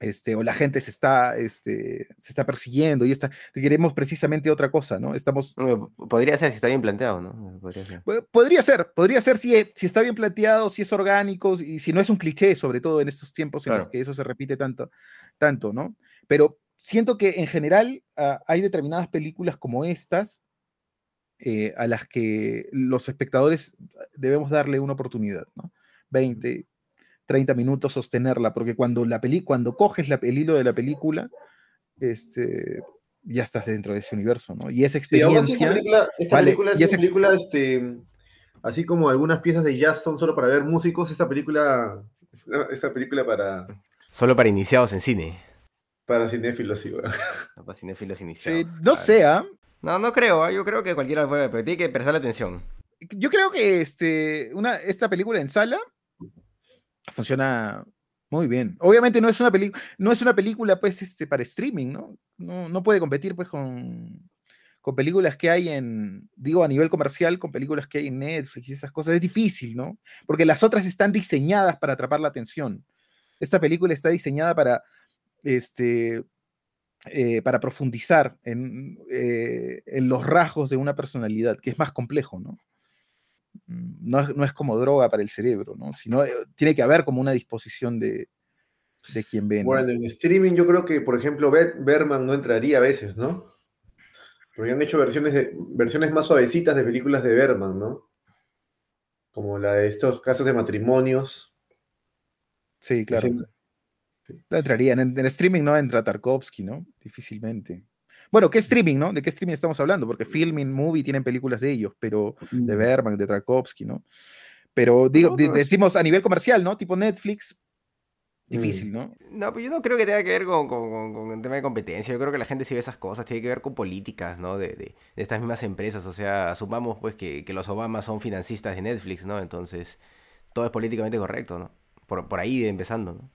Este, o la gente se está, este, se está persiguiendo y está, queremos precisamente otra cosa, ¿no? Estamos... Podría ser si está bien planteado, ¿no? Podría ser, podría ser, podría ser si, si está bien planteado, si es orgánico y si no es un cliché, sobre todo en estos tiempos en los que eso se repite tanto, tanto, ¿no? Pero siento que en general ah, hay determinadas películas como estas eh, a las que los espectadores debemos darle una oportunidad, ¿no? 20, 30 minutos sostenerla, porque cuando, la peli cuando coges el hilo de la película, este, ya estás dentro de ese universo, ¿no? Y esa experiencia... esta película, es una película, este, así como algunas piezas de jazz son solo para ver músicos, esta película, esta película para... Solo para iniciados en cine. Para cinéfilos, sí, *laughs* Para cinéfilos iniciados. no sea. No, no creo, ¿ah? yo creo que cualquiera puede, pero tiene que prestar atención. Yo creo que este, una, esta película en sala funciona muy bien. Obviamente no es una película, no es una película pues este, para streaming, ¿no? ¿no? No puede competir pues con, con películas que hay en, digo a nivel comercial, con películas que hay en Netflix y esas cosas. Es difícil, ¿no? Porque las otras están diseñadas para atrapar la atención. Esta película está diseñada para este, eh, para profundizar en, eh, en, los rasgos de una personalidad, que es más complejo, ¿no? Mm, no es, como droga para el cerebro, ¿no? Sino eh, tiene que haber como una disposición de, de quien ve. Bueno, en streaming yo creo que, por ejemplo, Berman no entraría a veces, ¿no? Porque han hecho versiones, de, versiones más suavecitas de películas de Berman, ¿no? Como la de estos casos de matrimonios. Sí, claro. No entraría. En, el streaming no entra Tarkovsky, ¿no? Difícilmente. Bueno, ¿qué streaming, no? ¿De qué streaming estamos hablando? Porque Filming, Movie tienen películas de ellos, pero de mm. Berman, de Tarkovsky, ¿no? Pero digo, decimos a nivel comercial, ¿no? Tipo Netflix, difícil, ¿no? No, pues yo no creo que tenga que ver con, con, un tema de competencia. Yo creo que la gente sí ve esas cosas, tiene que ver con políticas, ¿no? De, de, estas mismas empresas. O sea, asumamos pues que, que, los Obama son financistas de Netflix, ¿no? Entonces, todo es políticamente correcto, ¿no? Por, por ahí empezando, ¿no?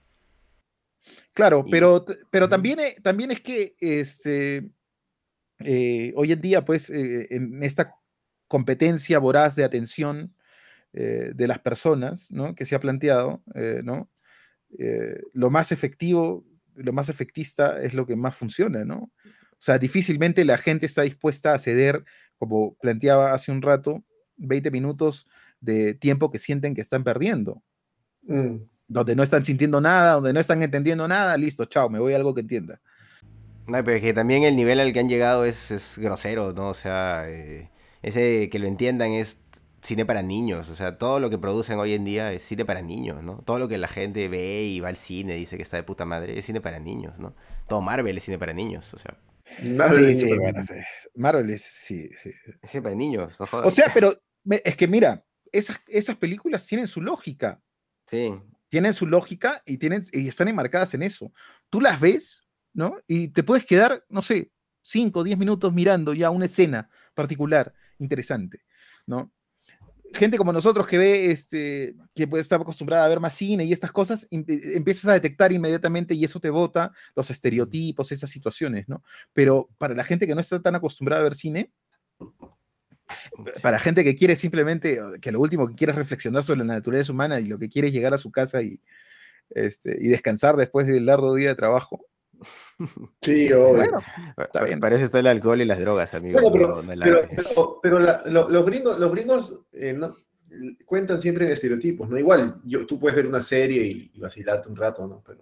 Claro, pero, pero también, eh, también es que este, eh, hoy en día, pues, eh, en esta competencia voraz de atención de las personas, ¿no? Que se ha planteado, ¿no? lo más efectivo, lo más efectista es lo que más funciona, ¿no? O sea, difícilmente la gente está dispuesta a ceder, como planteaba hace un rato, 20 minutos de tiempo que sienten que están perdiendo. Mm donde no están sintiendo nada, donde no están entendiendo nada, listo, chao, me voy a algo que entienda. No, pero es que también el nivel al que han llegado es, grosero, ¿no? O sea, eh, ese que lo entiendan es cine para niños, o sea, todo lo que producen hoy en día es cine para niños, ¿no? Todo lo que la gente ve y va al cine, dice que está de puta madre, es cine para niños, ¿no? Todo Marvel es cine para niños, o sea. Marvel sí, sí, Marvel es, sí, sí. Es cine para niños, no O sea, pero es que mira, esas, esas películas tienen su lógica. Sí tienen su lógica y, tienen, y están enmarcadas en eso. Tú las ves ¿no? Y te puedes quedar, no sé, 5 o 10 minutos mirando ya una escena particular, interesante, ¿no? Gente como nosotros que ve, este, que puede estar acostumbrada a ver más cine y estas cosas, em, eh, empiezas a detectar inmediatamente y eso te bota los estereotipos, esas situaciones, ¿no? Pero para la gente que no está tan acostumbrada a ver cine, *laughs* para gente que quiere simplemente, que lo último que quiere es reflexionar sobre la naturaleza humana y lo que quiere es llegar a su casa y, este, y descansar después del largo día de trabajo. Sí, bueno, está bien. Parece estar el alcohol y las drogas, amigo. pero, los gringos, los gringos eh, cuentan siempre en estereotipos, ¿no? Igual, yo, tú puedes ver una serie y, vacilarte un rato, ¿no? Pero...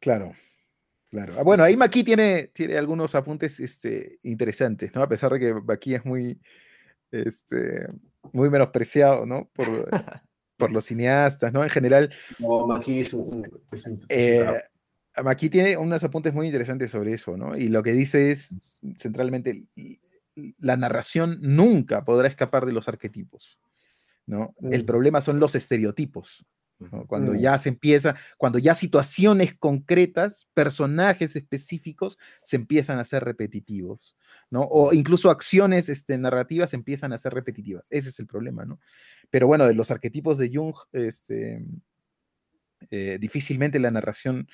Claro. Claro. Ah, bueno, ahí Maki tiene, tiene algunos apuntes este, interesantes, ¿no? A pesar de que Maki es muy, este, muy menospreciado, ¿no? Por, por los cineastas, ¿no? En general. No, Maki es un. Eh, Maki tiene unos apuntes muy interesantes sobre eso, ¿no? Y lo que dice es, centralmente, la narración nunca podrá escapar de los arquetipos, ¿no? El mm. problema son los estereotipos, cuando mm. ya se empieza, cuando ya situaciones concretas, personajes específicos se empiezan a ser repetitivos, ¿no? O incluso acciones este, narrativas empiezan a ser repetitivas. Ese es el problema, ¿no? Pero bueno, de los arquetipos de Jung, este, eh, difícilmente la narración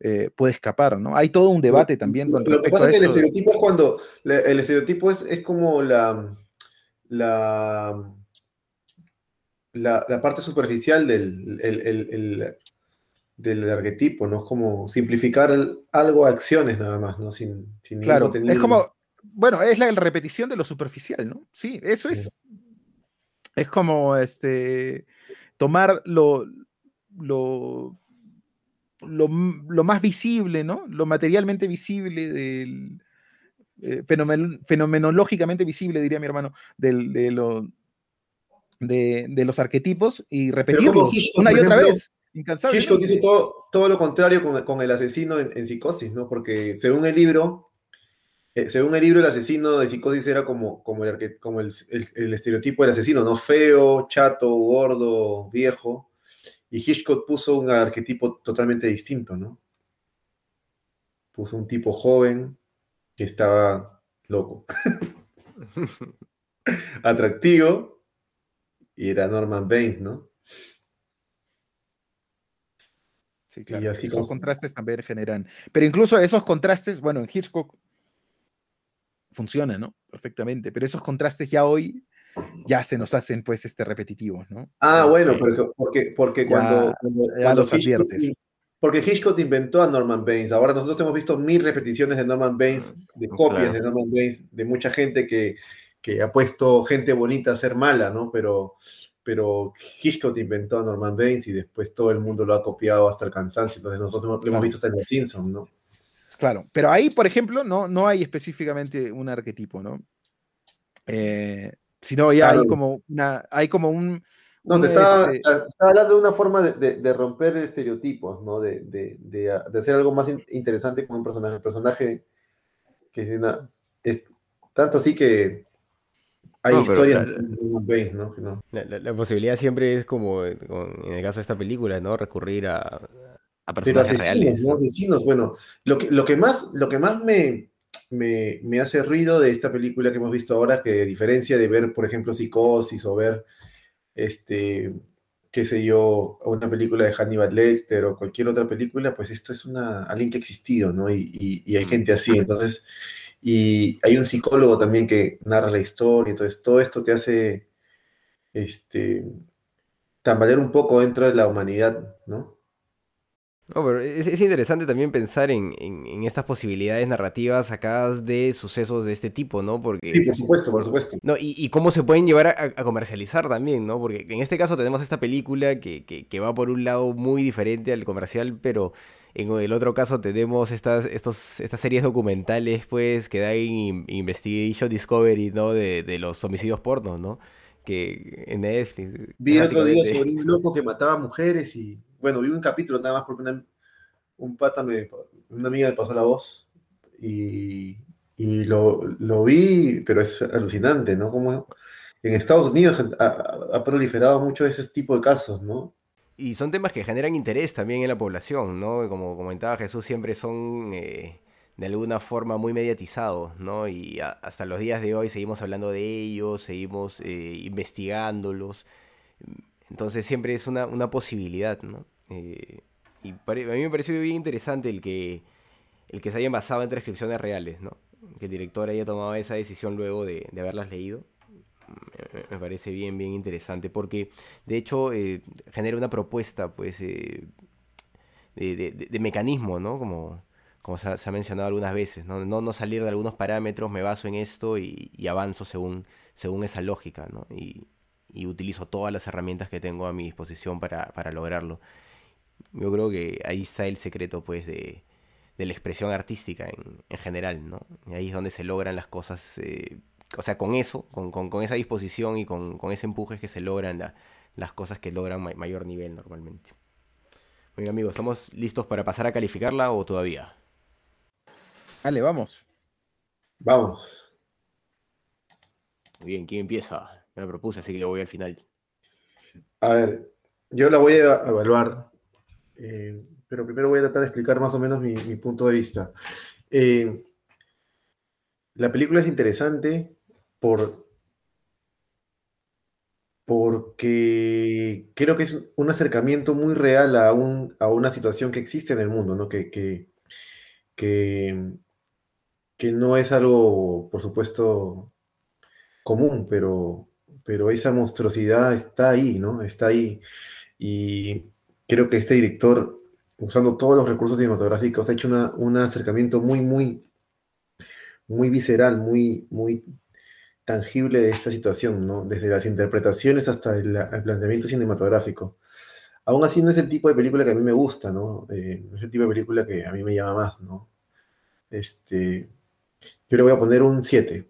eh, puede escapar, ¿no? Hay todo un debate también con Lo que pasa es que el estereotipo es cuando, el estereotipo es, es como la, la la, parte superficial del, del arquetipo, ¿no? Es como simplificar algo a acciones nada más, ¿no? Sin, claro, es como, bueno, es la repetición de lo superficial, ¿no? Sí, eso es. Es como este tomar lo, lo, lo, más visible, ¿no? Lo materialmente visible del. Eh, fenomenológicamente visible, diría mi hermano, del, de, lo, de, los arquetipos y repetirlos una y otra vez. Hitchcock dice todo, todo lo contrario con, el asesino en, psicosis, ¿no? Porque según el libro, eh, según el libro, el asesino de psicosis era como, como, el, como el, estereotipo del asesino, ¿no? Feo, chato, gordo, viejo. Y Hitchcock puso un arquetipo totalmente distinto, ¿no? Puso un tipo joven que estaba loco. *laughs* Atractivo, y era Norman Baines, ¿no? Sí, claro. Y así esos contrastes también generan. Pero incluso esos contrastes, bueno, en Hitchcock funciona, ¿no? Perfectamente. Pero esos contrastes ya hoy ya se nos hacen, pues, este repetitivos, ¿no? Ah, bueno, porque, porque, cuando, ya, los adviertes. Porque Hitchcock inventó a Norman Baines. Ahora nosotros hemos visto mil repeticiones de Norman Baines, de copias de Norman Baines, de mucha gente que, que ha puesto gente bonita a ser mala, ¿no? Pero, pero Hitchcock inventó a Norman Baines y después todo el mundo lo ha copiado hasta el cansancio. Entonces nosotros lo hemos visto hasta en Los Simpsons, ¿no? Claro, pero ahí, por ejemplo, no, no hay específicamente un arquetipo, ¿no? Eh, sino ya hay como una, hay como un... No, te estaba, este hablando de una forma de, romper estereotipos, ¿no? De, de, hacer algo más interesante con un personaje. El personaje que es una... Es, tanto así que hay historias ¿no? La, posibilidad siempre es como en el caso de esta película, ¿no? Recurrir a, a personajes asesinos, reales. ¿no? Asesinos, bueno, lo que, lo que más, lo que más me, me, hace ruido de esta película que hemos visto ahora, que a diferencia de ver, por ejemplo, Psicosis o ver, este, qué sé yo, una película de Hannibal Lecter o cualquier otra película, pues esto es una, alguien que ha existido, ¿no? Y, y hay gente así, entonces y hay un psicólogo también que narra la historia, entonces todo esto te hace este, tambalear un poco dentro de la humanidad, ¿no? No, pero es, interesante también pensar en, estas posibilidades narrativas sacadas de sucesos de este tipo, ¿no? Porque, sí, por supuesto, por supuesto. No, y, cómo se pueden llevar a, comercializar también, ¿no? Porque en este caso tenemos esta película que, que, va por un lado muy diferente al comercial, pero en el otro caso tenemos estas, estos, estas series documentales, pues, que da en Investigation Discovery, ¿no? De, de los homicidios pornos, ¿no? Que en Netflix. Vi otro día sobre un loco que mataba mujeres y, bueno, vi un capítulo nada más porque una, un pata me, una amiga me pasó la voz y, y lo, lo, vi, pero es alucinante, ¿no? Como en Estados Unidos ha, ha proliferado mucho ese tipo de casos, ¿no? Y son temas que generan interés también en la población, ¿no? Como comentaba Jesús, siempre son eh, de alguna forma muy mediatizados, ¿no? Y hasta los días de hoy seguimos hablando de ellos, seguimos eh, investigándolos. Entonces siempre es una, una posibilidad, ¿no? Eh, y a mí me pareció bien interesante el que, el que se hayan basado en transcripciones reales, ¿no? Que el director haya tomado esa decisión luego de, de haberlas leído me parece bien, bien interesante, porque de hecho eh, genera una propuesta, pues, eh, de, mecanismo, ¿no? Como, como se ha, mencionado algunas veces, ¿no? ¿no? salir de algunos parámetros, me baso en esto y, avanzo según, según esa lógica, ¿no? Y, utilizo todas las herramientas que tengo a mi disposición para, lograrlo. Yo creo que ahí está el secreto, pues, de, la expresión artística en, en, general, ¿no? Y ahí es donde se logran las cosas eh, o sea, con eso, con, esa disposición y con, ese empuje es que se logran las cosas que logran mayor nivel normalmente. Muy amigos, ¿estamos listos para pasar a calificarla o todavía? Dale, vamos. Vamos. Muy bien, ¿quién empieza? Me lo propuse, así que le voy al final. A ver, yo la voy a evaluar, eh, pero primero voy a tratar de explicar más o menos mi, punto de vista. Eh, la película es interesante, por, porque creo que es un acercamiento muy real a, un, a una situación que existe en el mundo, ¿no? Que, que, que, no es algo, por supuesto, común, pero, pero esa monstruosidad está ahí, ¿no? Está ahí. Y creo que este director, usando todos los recursos cinematográficos, ha hecho un acercamiento muy, muy, muy visceral, muy, muy tangible de esta situación, ¿no? Desde las interpretaciones hasta el, planteamiento cinematográfico. Aún así no es el tipo de película que a mí me gusta, ¿no? Eh, es el tipo de película que a mí me llama más, ¿no? Este, yo le voy a poner un 7.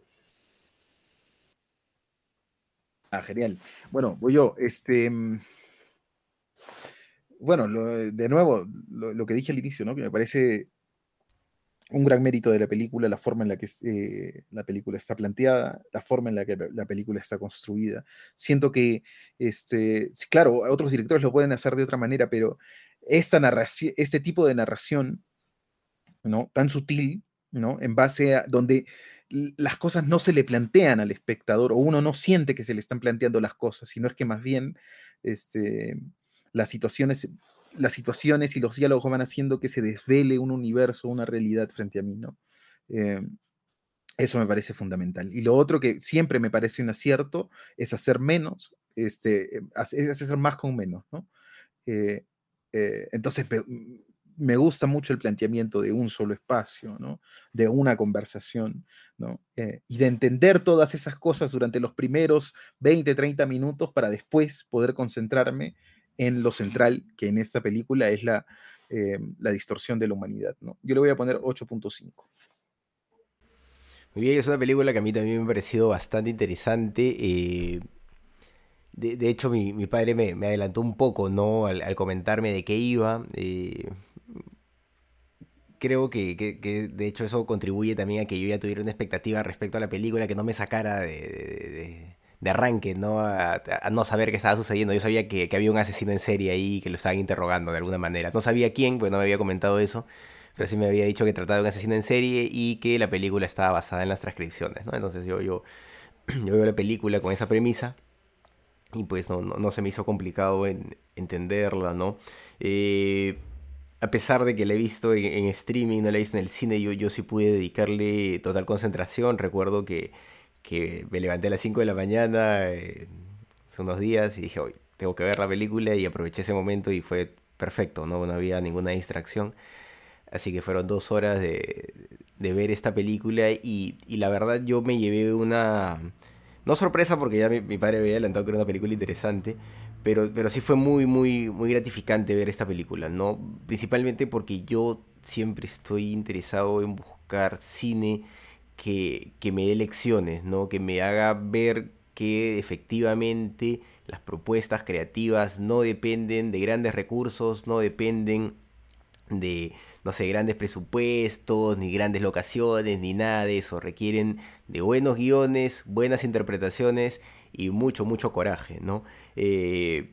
Ah, genial. Bueno, voy yo. Este, mm, bueno, de nuevo, lo, lo, que dije al inicio, ¿no? Que me parece un gran mérito de la película, la forma en la que eh, la película está planteada, la forma en la que la película está construida. Siento que, este, claro, otros directores lo pueden hacer de otra manera, pero esta narración, este tipo de narración, ¿no? Tan sutil, ¿no? En base a donde las cosas no se le plantean al espectador o uno no siente que se le están planteando las cosas, sino es que más bien este, las situaciones las situaciones y los diálogos van haciendo que se desvele un universo, una realidad frente a mí, ¿no? Eh, eso me parece fundamental. Y lo otro que siempre me parece un acierto es hacer menos, este, es hacer más con menos, ¿no? Eh, eh, entonces, me gusta mucho el planteamiento de un solo espacio, ¿no? De una conversación, ¿no? y de entender todas esas cosas durante los primeros 20, 30 minutos para después poder concentrarme en lo central, que en esta película es la, eh, la distorsión de la humanidad. ¿no? Yo le voy a poner 8.5. Muy bien, es una película que a mí también me ha parecido bastante interesante. Eh, de, hecho, mi, padre me, adelantó un poco, ¿no? Al, comentarme de qué iba. Eh, creo que, de hecho eso contribuye también a que yo ya tuviera una expectativa respecto a la película que no me sacara de, de arranque, ¿no? A, no saber qué estaba sucediendo. Yo sabía que, había un asesino en serie ahí que lo estaban interrogando de alguna manera. No sabía quién, pues no me había comentado eso, pero sí me había dicho que trataba de un asesino en serie y que la película estaba basada en las transcripciones, ¿no? Entonces yo, yo, *clears throat* yo veo la película con esa premisa y pues no, no, se me hizo complicado en entenderla, ¿no? Eh, a pesar de que la he visto en, streaming, no la he visto en el cine, yo, yo sí pude dedicarle total concentración. Recuerdo que que me levanté a las 5 de la mañana eh, hace unos días y dije, hoy tengo que ver la película y aproveché ese momento y fue perfecto, no, no había ninguna distracción. Así que fueron dos horas de, de ver esta película y, y, la verdad yo me llevé una... No sorpresa porque ya mi, mi, padre había adelantado que era una película interesante, pero, pero sí fue muy, muy, muy gratificante ver esta película, ¿no? Principalmente porque yo siempre estoy interesado en buscar cine que, me dé lecciones, ¿no? Que me haga ver que efectivamente las propuestas creativas no dependen de grandes recursos, no dependen de, no sé, grandes presupuestos, ni grandes locaciones, ni nada de eso. Requieren de buenos guiones, buenas interpretaciones y mucho, mucho coraje, ¿no? Eh,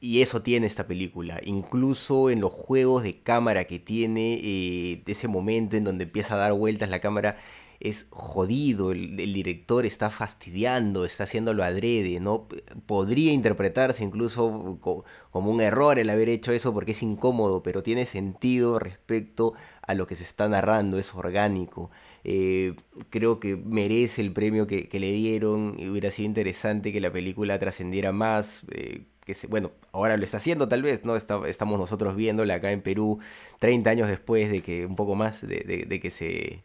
y eso tiene esta película. Incluso en los juegos de cámara que tiene, eh, ese momento en donde empieza a dar vueltas la cámara, es jodido, el, director está fastidiando, está haciéndolo adrede, ¿no? Podría interpretarse incluso como un error el haber hecho eso porque es incómodo, pero tiene sentido respecto a lo que se está narrando, es orgánico. Eh, creo que merece el premio que, le dieron hubiera sido interesante que la película trascendiera más. Eh, bueno, ahora lo está haciendo tal vez, ¿no? estamos nosotros viéndola acá en Perú 30 años después de que, un poco más, de que se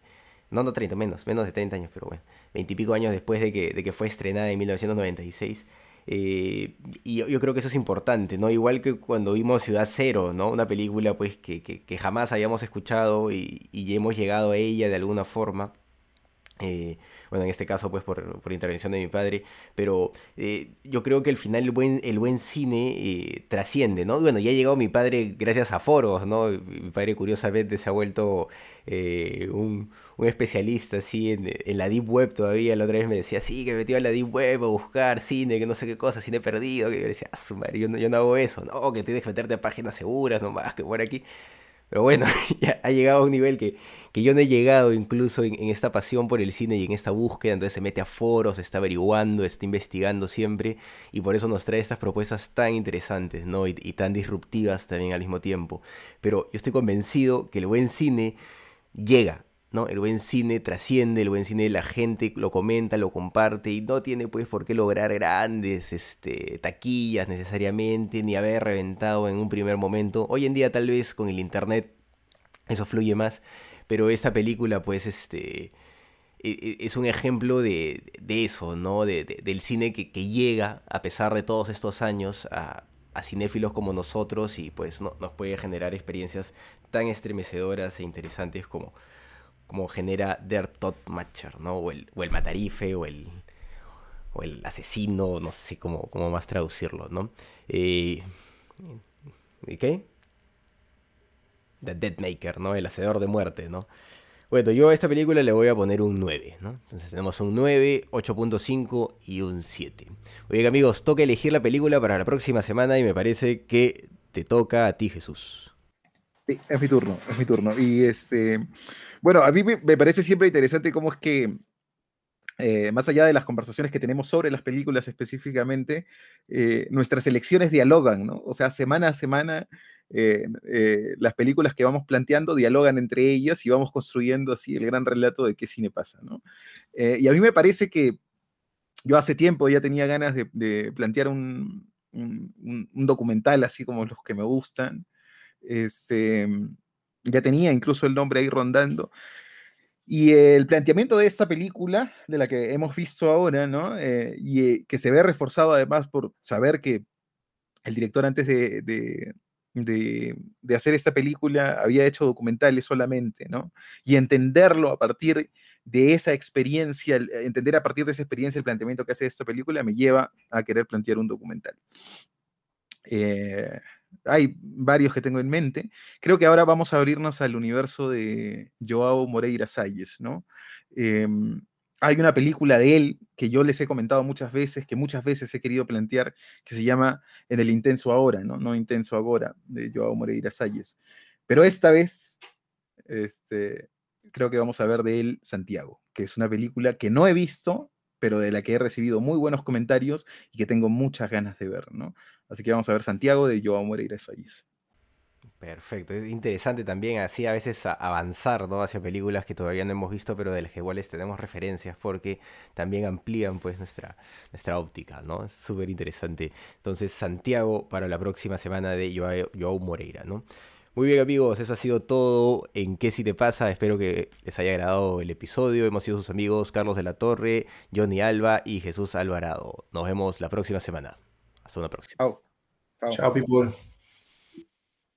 no, no 30, menos, menos de 30 años, pero bueno, 20 y pico años después de que, de que fue estrenada en 1996. Eh, y yo, creo que eso es importante, ¿no? Igual que cuando vimos Ciudad Cero, ¿no? Una película pues que, que, jamás habíamos escuchado y, y, hemos llegado a ella de alguna forma. Eh, bueno, en este caso pues por, intervención de mi padre, pero eh, yo creo que al final el buen, el buen cine eh, trasciende, ¿no? Bueno, ya ha llegado mi padre gracias a foros, ¿no? Mi padre curiosamente se ha vuelto eh, un, especialista así en, la Deep Web todavía, la otra vez me decía, sí, que me metió a la Deep Web a buscar cine, que no sé qué cosa, cine perdido, que yo decía, ah, su madre, yo no, yo no hago eso, no, que tienes que meterte a páginas seguras nomás, que por aquí. Pero bueno, *laughs* ya ha llegado a un nivel que, que yo no he llegado incluso en, esta pasión por el cine y en esta búsqueda. Entonces se mete a foros, está averiguando, está investigando siempre. Y por eso nos trae estas propuestas tan interesantes, ¿no? Y, y tan disruptivas también al mismo tiempo. Pero yo estoy convencido que el buen cine llega, ¿no? El buen cine trasciende, el buen cine la gente lo comenta, lo comparte y no tiene pues por qué lograr grandes este, taquillas necesariamente, ni haber reventado en un primer momento. Hoy en día tal vez con el internet eso fluye más, pero esta película pues este e, e, es un ejemplo de, eso, ¿no? De, del cine que, llega a pesar de todos estos años a, a cinéfilos como nosotros y pues no, nos puede generar experiencias tan estremecedoras e interesantes como como genera Der Todmatcher, ¿no? O el, o el matarife, o el, o el asesino, no sé cómo, cómo más traducirlo, ¿no? Eh, ¿Y qué? The Deadmaker, ¿no? El hacedor de muerte, ¿no? Bueno, yo a esta película le voy a poner un 9, ¿no? Entonces tenemos un 9, 8.5 y un 7. Oye, amigos, toca elegir la película para la próxima semana y me parece que te toca a ti, Jesús. Sí, es mi turno, es mi turno. Y este, bueno, a mí me, parece siempre interesante cómo es que, eh, más allá de las conversaciones que tenemos sobre las películas específicamente, eh, nuestras elecciones dialogan, ¿no? O sea, semana a semana, eh, las películas que vamos planteando dialogan entre ellas y vamos construyendo así el gran relato de qué cine pasa, ¿no? y a mí me parece que yo hace tiempo ya tenía ganas de, plantear un, un, documental así como los que me gustan. Este, ya tenía incluso el nombre ahí rondando. Y el planteamiento de esta película, de la que hemos visto ahora, ¿no? Eh, y eh, que se ve reforzado además por saber que el director antes de, de, de, hacer esta película había hecho documentales solamente, ¿no? Y entenderlo a partir de esa experiencia, entender a partir de esa experiencia el planteamiento que hace esta película me lleva a querer plantear un documental. Eh, hay varios que tengo en mente. Creo que ahora vamos a abrirnos al universo de Joao Moreira Salles, ¿no? Em, hay una película de él que yo les he comentado muchas veces, que muchas veces he querido plantear, que se llama En el intenso ahora, ¿no? No intenso ahora, de Joao Moreira Salles. Pero esta vez, este, creo que vamos a ver de él Santiago, que es una película que no he visto, pero de la que he recibido muy buenos comentarios y que tengo muchas ganas de ver, ¿no? Así que vamos a ver Santiago de Joao Moreira Salles. Perfecto, es interesante también así a veces avanzar ¿no? hacia películas que todavía no hemos visto, pero de las que iguales tenemos referencias porque también amplían pues nuestra, nuestra óptica, ¿no? Es súper interesante. Entonces, Santiago para la próxima semana de Joao, Moreira, ¿no? Muy bien amigos, eso ha sido todo en ¿Qué si te pasa? Espero que les haya agradado el episodio. Hemos sido sus amigos Carlos de la Torre, Johnny Alba y Jesús Alvarado. Nos vemos la próxima semana. Hasta una próxima. Chao. Chao, people.